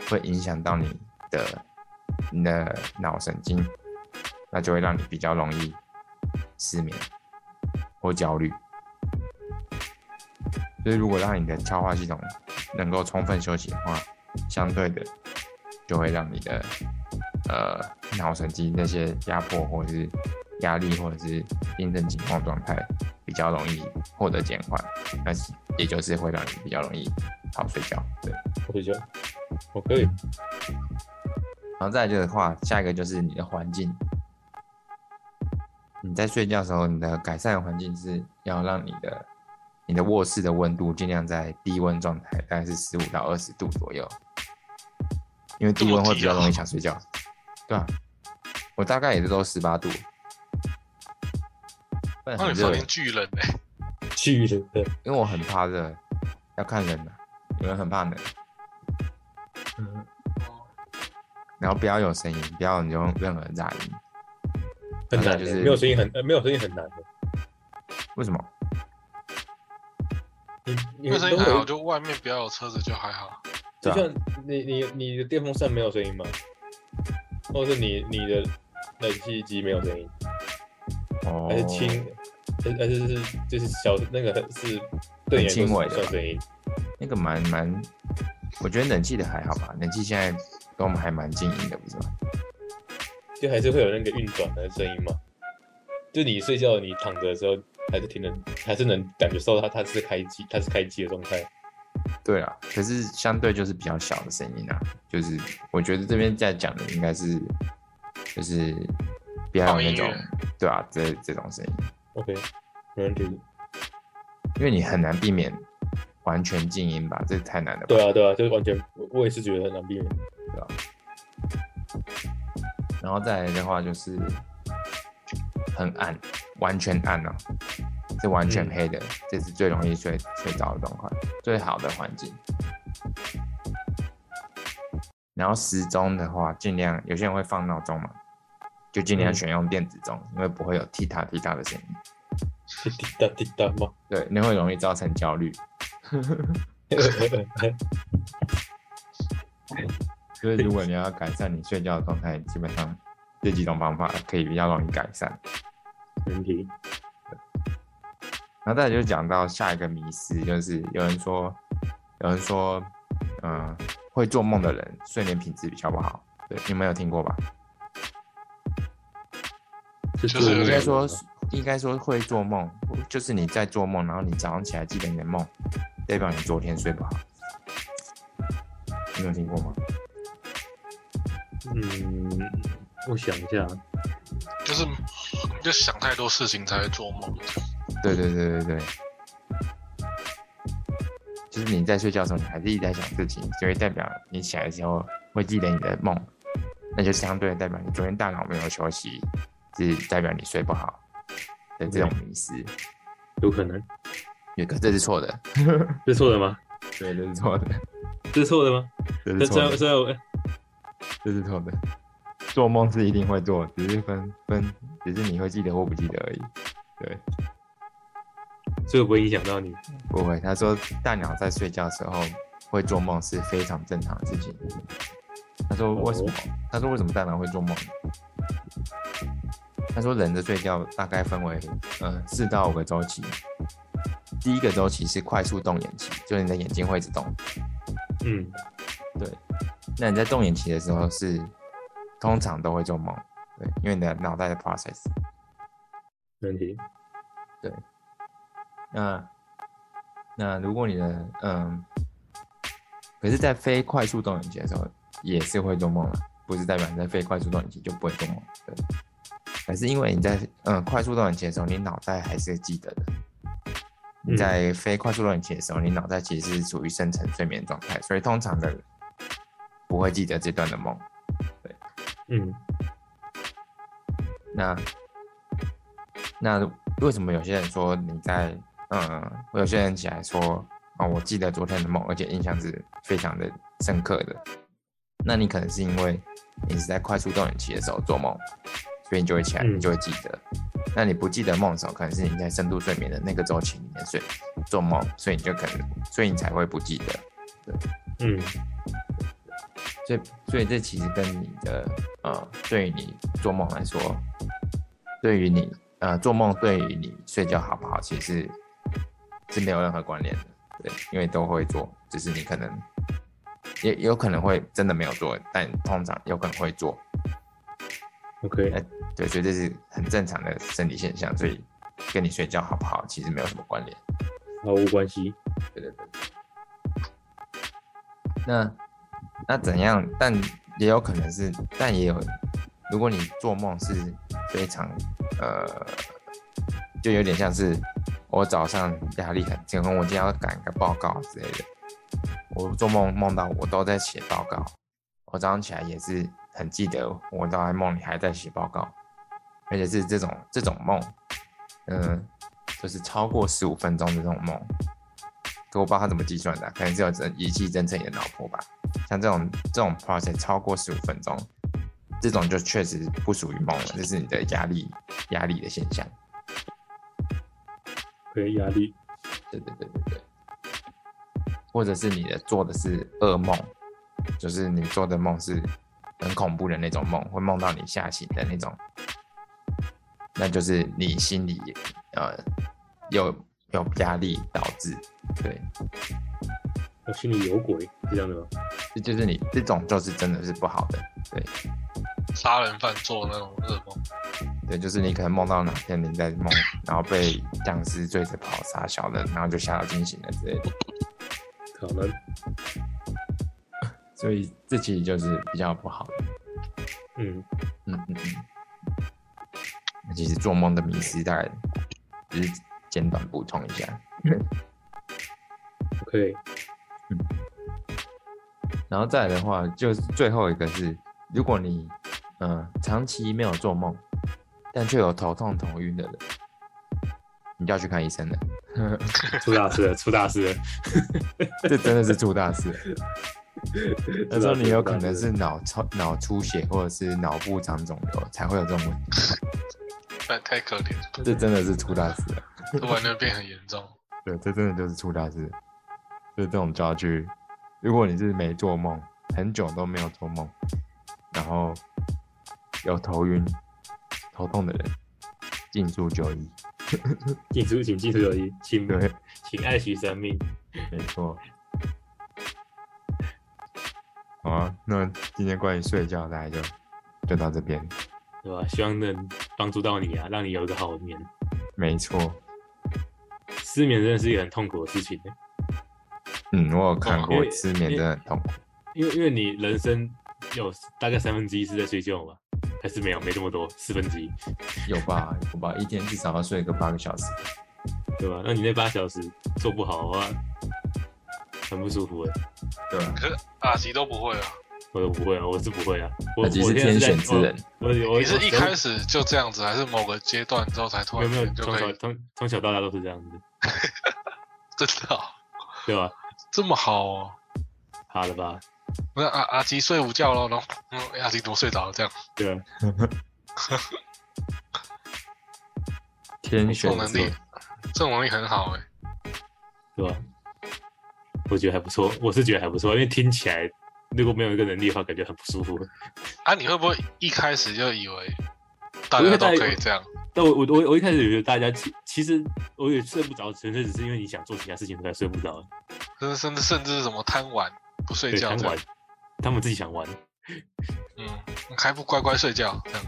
[SPEAKER 1] 会影响到你的你的脑神经，那就会让你比较容易失眠或焦虑。所以，如果让你的消化系统能够充分休息的话，相对的就会让你的呃脑神经那些压迫或是压力或者是精神紧绷状态比较容易获得减缓，但是也就是会让你比较容易好睡觉。对，
[SPEAKER 2] 我睡觉，我可以，
[SPEAKER 1] 然后再来的话，下一个就是你的环境。你在睡觉的时候，你的改善环境是要让你的你的卧室的温度尽量在低温状态，大概是十五到二十度左右，因为低温会比较容易想睡觉。对啊，我大概也是都十八度，
[SPEAKER 4] 那你房，间 巨冷哎、
[SPEAKER 2] 去了，对，
[SPEAKER 1] 因为我很怕热，要看人的、有人很怕冷，
[SPEAKER 2] 嗯，
[SPEAKER 1] 然后不要有声音，不要用任何杂音。
[SPEAKER 2] 很难的，
[SPEAKER 1] 就是
[SPEAKER 2] 没有声音很，呃没有声音很难的，
[SPEAKER 1] 为什么？
[SPEAKER 2] 你你
[SPEAKER 4] 因为声音还好，就外面不要有车子就还好。
[SPEAKER 1] 对啊
[SPEAKER 2] 就像你你你的电风扇没有声音吗？或者是你你的冷气机没有声音，
[SPEAKER 1] 哦
[SPEAKER 2] 还是轻，还还是是就是小那个是对你
[SPEAKER 1] 轻微的
[SPEAKER 2] 算声音？
[SPEAKER 1] 那个蛮蛮，我觉得冷气的还好吧，冷气现在跟我们还蛮静音的，不是吗？
[SPEAKER 2] 就还是会有那个运转的声音嘛。就你睡觉，你躺着的时候，还是挺能，还是能感觉受到它它是开机，它是开机的状态。
[SPEAKER 1] 对啊，可是相对就是比较小的声音啊，就是我觉得这边在讲的应该是，就是比较有那种对啊这这种声音，
[SPEAKER 2] OK，没问题。
[SPEAKER 1] 因为你很难避免完全静音吧，这太难了吧？
[SPEAKER 2] 对啊，对啊，就是完全，我我也是觉得很难避免。
[SPEAKER 1] 对啊然后再来的话就是很暗，完全暗了，是完全
[SPEAKER 2] 嗯
[SPEAKER 1] 黑的，这是最容易睡睡着的状况，最好的环境。然后时钟的话，尽量有些人会放闹钟嘛，就尽量
[SPEAKER 2] 嗯
[SPEAKER 1] 选用电子钟，因为不会有踢踏踢踏的声音，
[SPEAKER 2] 滴滴答滴答嘛。
[SPEAKER 1] 对，那会容易造成焦虑。所以如果你要改善你睡觉的状态，基本上这几种方法可以比较容易改善。
[SPEAKER 2] 没问题。
[SPEAKER 1] 然后再来就讲到下一个迷思，就是有人说，有人说，嗯、会做梦的人睡眠品质比较不好。对，你没有听过吧？
[SPEAKER 4] 就是
[SPEAKER 1] 应该说应该说会做梦，就是你在做梦，然后你早上起来记得你的梦，代表你昨天睡不好。你有听过吗？
[SPEAKER 2] 嗯，我想一下，
[SPEAKER 4] 就是就想太多事情才会做梦。
[SPEAKER 1] 对对对对对，就是你在睡觉的时候，你还是一直在想事情，就会代表你起来的时候会记得你的梦，那就相对地代表你昨天大脑没有休息，是代表你睡不好的这种迷失。
[SPEAKER 2] 有可能
[SPEAKER 1] 有个这是错的，
[SPEAKER 2] 这是错的吗？
[SPEAKER 1] 对，这是错的，
[SPEAKER 2] 这是错的吗？那
[SPEAKER 1] 这是错的，这是错的。做梦是一定会做，只是分分，只是你会记得或不记得而已。对，
[SPEAKER 2] 这个不会影响到你。
[SPEAKER 1] 不会。他说大鸟在睡觉的时候会做梦是非常正常的事情。他说为什么？他说为什么大脑会做梦？他说人的睡觉大概分为嗯四到五个周期。第一个周期是快速动眼期，就是你的眼睛会一直动。
[SPEAKER 2] 嗯，对
[SPEAKER 1] 那你在动眼期的时候是通常都会做梦，对，因为你的脑袋的 process。
[SPEAKER 2] 没问题。
[SPEAKER 1] 对那那如果你的嗯，可是，在非快速动眼期的时候也是会做梦了，不是代表你在非快速动眼期就不会做梦，对。还是因为你在嗯快速动眼期的时候，你脑袋还是记得的。你在非快速动眼期的时候，你脑袋其实是处于深层睡眠状态，所以通常的不会记得这段的梦。
[SPEAKER 2] 对嗯，
[SPEAKER 1] 那那为什么有些人说你在嗯，有些人起来说哦，我记得昨天的梦，而且印象是非常的深刻的。那你可能是因为你是在快速动眼期的时候做梦，所以你就会起来，
[SPEAKER 2] 嗯
[SPEAKER 1] 你就会记得。那你不记得梦的时候，可能是你在深度睡眠的那个周期里面睡做梦，所以你就可能，所以你才会不记得。
[SPEAKER 2] 对嗯，
[SPEAKER 1] 所以，所以这其实跟你的呃，对于你做梦来说，对于你呃做梦对于你睡觉好不好，其实是是没有任何关联的，对，因为都会做，只是你可能也有可能会真的没有做，但通常有可能会做，
[SPEAKER 2] OK，
[SPEAKER 1] 哎对，所以这是很正常的生理现象，所以跟你睡觉好不好其实没有什么关联。
[SPEAKER 2] 毫无关系。
[SPEAKER 1] 对对对。那那怎样？但也有可能是，但也有，如果你做梦是非常呃，就有点像是我早上压力很重，我今天要赶个报告之类的，我做梦梦到我都在写报告，我早上起来也是很记得我都在梦里还在写报告，而且是这种这种梦，嗯、就是超过十五分钟的这种梦。可我不知道他怎么计算的啊、可能是有侦仪器侦测你的脑波吧。像这种这种 process 超过十五分钟，这种就确实不属于梦了，这是你的压力压力的现象。
[SPEAKER 2] OK，压力。
[SPEAKER 1] 对对对对对，或者是你的做的是噩梦，就是你做的梦是很恐怖的那种梦，会梦到你吓醒的那种，那就是你心里呃有有压力导致，对，
[SPEAKER 2] 我心里有鬼，是这样的吗？
[SPEAKER 1] 这就是你这种就是真的是不好的，对
[SPEAKER 4] 杀人犯做那种噩梦，
[SPEAKER 1] 对，就是你可能梦到哪天你在梦，然后被僵尸追着跑杀小人，然后就吓到惊醒了之类的。
[SPEAKER 2] 可能。
[SPEAKER 1] 所以这其实就是比较不好的。
[SPEAKER 2] 嗯，
[SPEAKER 1] 嗯嗯嗯。那其实做梦的迷失，大概只是简短补充一下。
[SPEAKER 2] OK，
[SPEAKER 1] 然后再来的话，就是最后一个是，如果你嗯、呃长期没有做梦，但却有头痛头晕的人，你就要去看医生了。
[SPEAKER 2] 出大事了，出大事了。
[SPEAKER 1] 这真的是出大事了。他说你有可能是脑出脑出血或者是脑部长肿瘤才会有这种问题，
[SPEAKER 4] 那太可怜了，
[SPEAKER 1] 这真的是出大事了。
[SPEAKER 4] 突然就变很严重。
[SPEAKER 1] 对，这真的就是出大事。所以这种家居，如果你是没做梦，很久都没有做梦，然后有头晕、头痛的人，尽速就医。
[SPEAKER 2] 进出，请进出就医，请
[SPEAKER 1] 对，
[SPEAKER 2] 请爱惜生命。
[SPEAKER 1] 没错。好啊，那今天关于睡觉大家就就到这边。
[SPEAKER 2] 对吧？希望能帮助到你啊，让你有一个好的眠。
[SPEAKER 1] 没错，
[SPEAKER 2] 失眠真的是一个很痛苦的事情欸，
[SPEAKER 1] 嗯，我有看过失眠真的很痛苦。
[SPEAKER 2] 因为因为你人生有大概三分之一是在睡觉嘛，还是没有没这么多，四分之一，
[SPEAKER 1] 有吧有吧，一天至少要睡个八个小时。
[SPEAKER 2] 对吧？那你那八小时做不好的话，很不舒服哎。
[SPEAKER 1] 对吧？
[SPEAKER 4] 可是阿吉都不会啊，
[SPEAKER 2] 我都不会啊，我是不会啊。我
[SPEAKER 1] 阿吉是
[SPEAKER 2] 我现在在
[SPEAKER 1] 天选之人
[SPEAKER 2] 我我我
[SPEAKER 4] 你是一开始就这样子，还是某个阶段之后才突然
[SPEAKER 2] 没有没有从？小从从小到大都是这样子，
[SPEAKER 4] 真的哦、
[SPEAKER 2] 对吧？
[SPEAKER 4] 这么好哦？
[SPEAKER 2] 好了吧？
[SPEAKER 4] 那阿阿吉睡午觉喽，然后嗯，阿吉怎么睡着了？这样
[SPEAKER 2] 对啊，
[SPEAKER 1] 天
[SPEAKER 4] 这
[SPEAKER 1] 选之人
[SPEAKER 4] 种能力，这种能力很好哎、
[SPEAKER 2] 对吧？我觉得还不错，我是觉得还不错，因为听起来如果没有一个能力的话，感觉很不舒服。
[SPEAKER 4] 啊，你会不会一开始就以为大家都可以这样？
[SPEAKER 2] 但我我我我一开始觉得大家其其实我也睡不着，纯粹只是因为你想做其他事情才睡不着。
[SPEAKER 4] 甚至甚至甚至是什么贪玩不睡
[SPEAKER 2] 对，
[SPEAKER 4] 觉
[SPEAKER 2] 贪玩，，他们自己想玩，
[SPEAKER 4] 嗯，还不乖乖睡觉这样，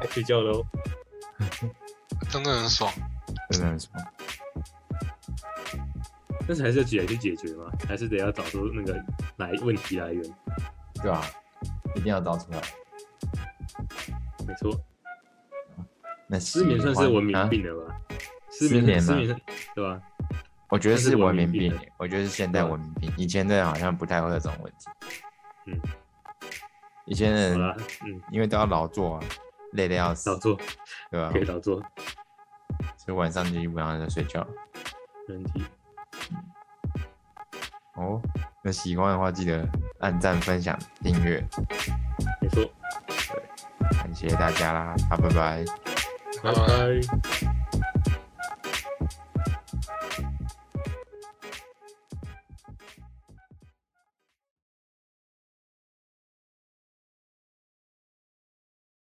[SPEAKER 2] 该睡觉喽。
[SPEAKER 4] 真的很爽。
[SPEAKER 1] 真的很爽。
[SPEAKER 2] 但是还是要解去解决嘛，还是得要找出那个来问题来源。
[SPEAKER 1] 对吧？一定要找出来。
[SPEAKER 2] 没错，
[SPEAKER 1] 那
[SPEAKER 2] 失眠算是文明
[SPEAKER 1] 啊
[SPEAKER 2] 病了吧？失眠
[SPEAKER 1] 失眠吗
[SPEAKER 2] 失眠是对吧？
[SPEAKER 1] 我觉得
[SPEAKER 2] 是
[SPEAKER 1] 是文
[SPEAKER 2] 文明病
[SPEAKER 1] 我觉得是现代文明病。以前的人好像不太会有这种问题。
[SPEAKER 2] 嗯，
[SPEAKER 1] 以前人，
[SPEAKER 2] 嗯，
[SPEAKER 1] 因为都要劳作啊，累得要死
[SPEAKER 2] 劳作
[SPEAKER 1] 对吧
[SPEAKER 2] 可？以劳作，
[SPEAKER 1] 所以晚上就基本上在睡觉。
[SPEAKER 2] 没问题。
[SPEAKER 1] 哦，那喜欢的话记得按赞、分享、订阅，
[SPEAKER 2] 没错，
[SPEAKER 1] 感谢大家啦，好，拜拜。
[SPEAKER 2] 拜
[SPEAKER 4] 拜拜
[SPEAKER 2] 拜。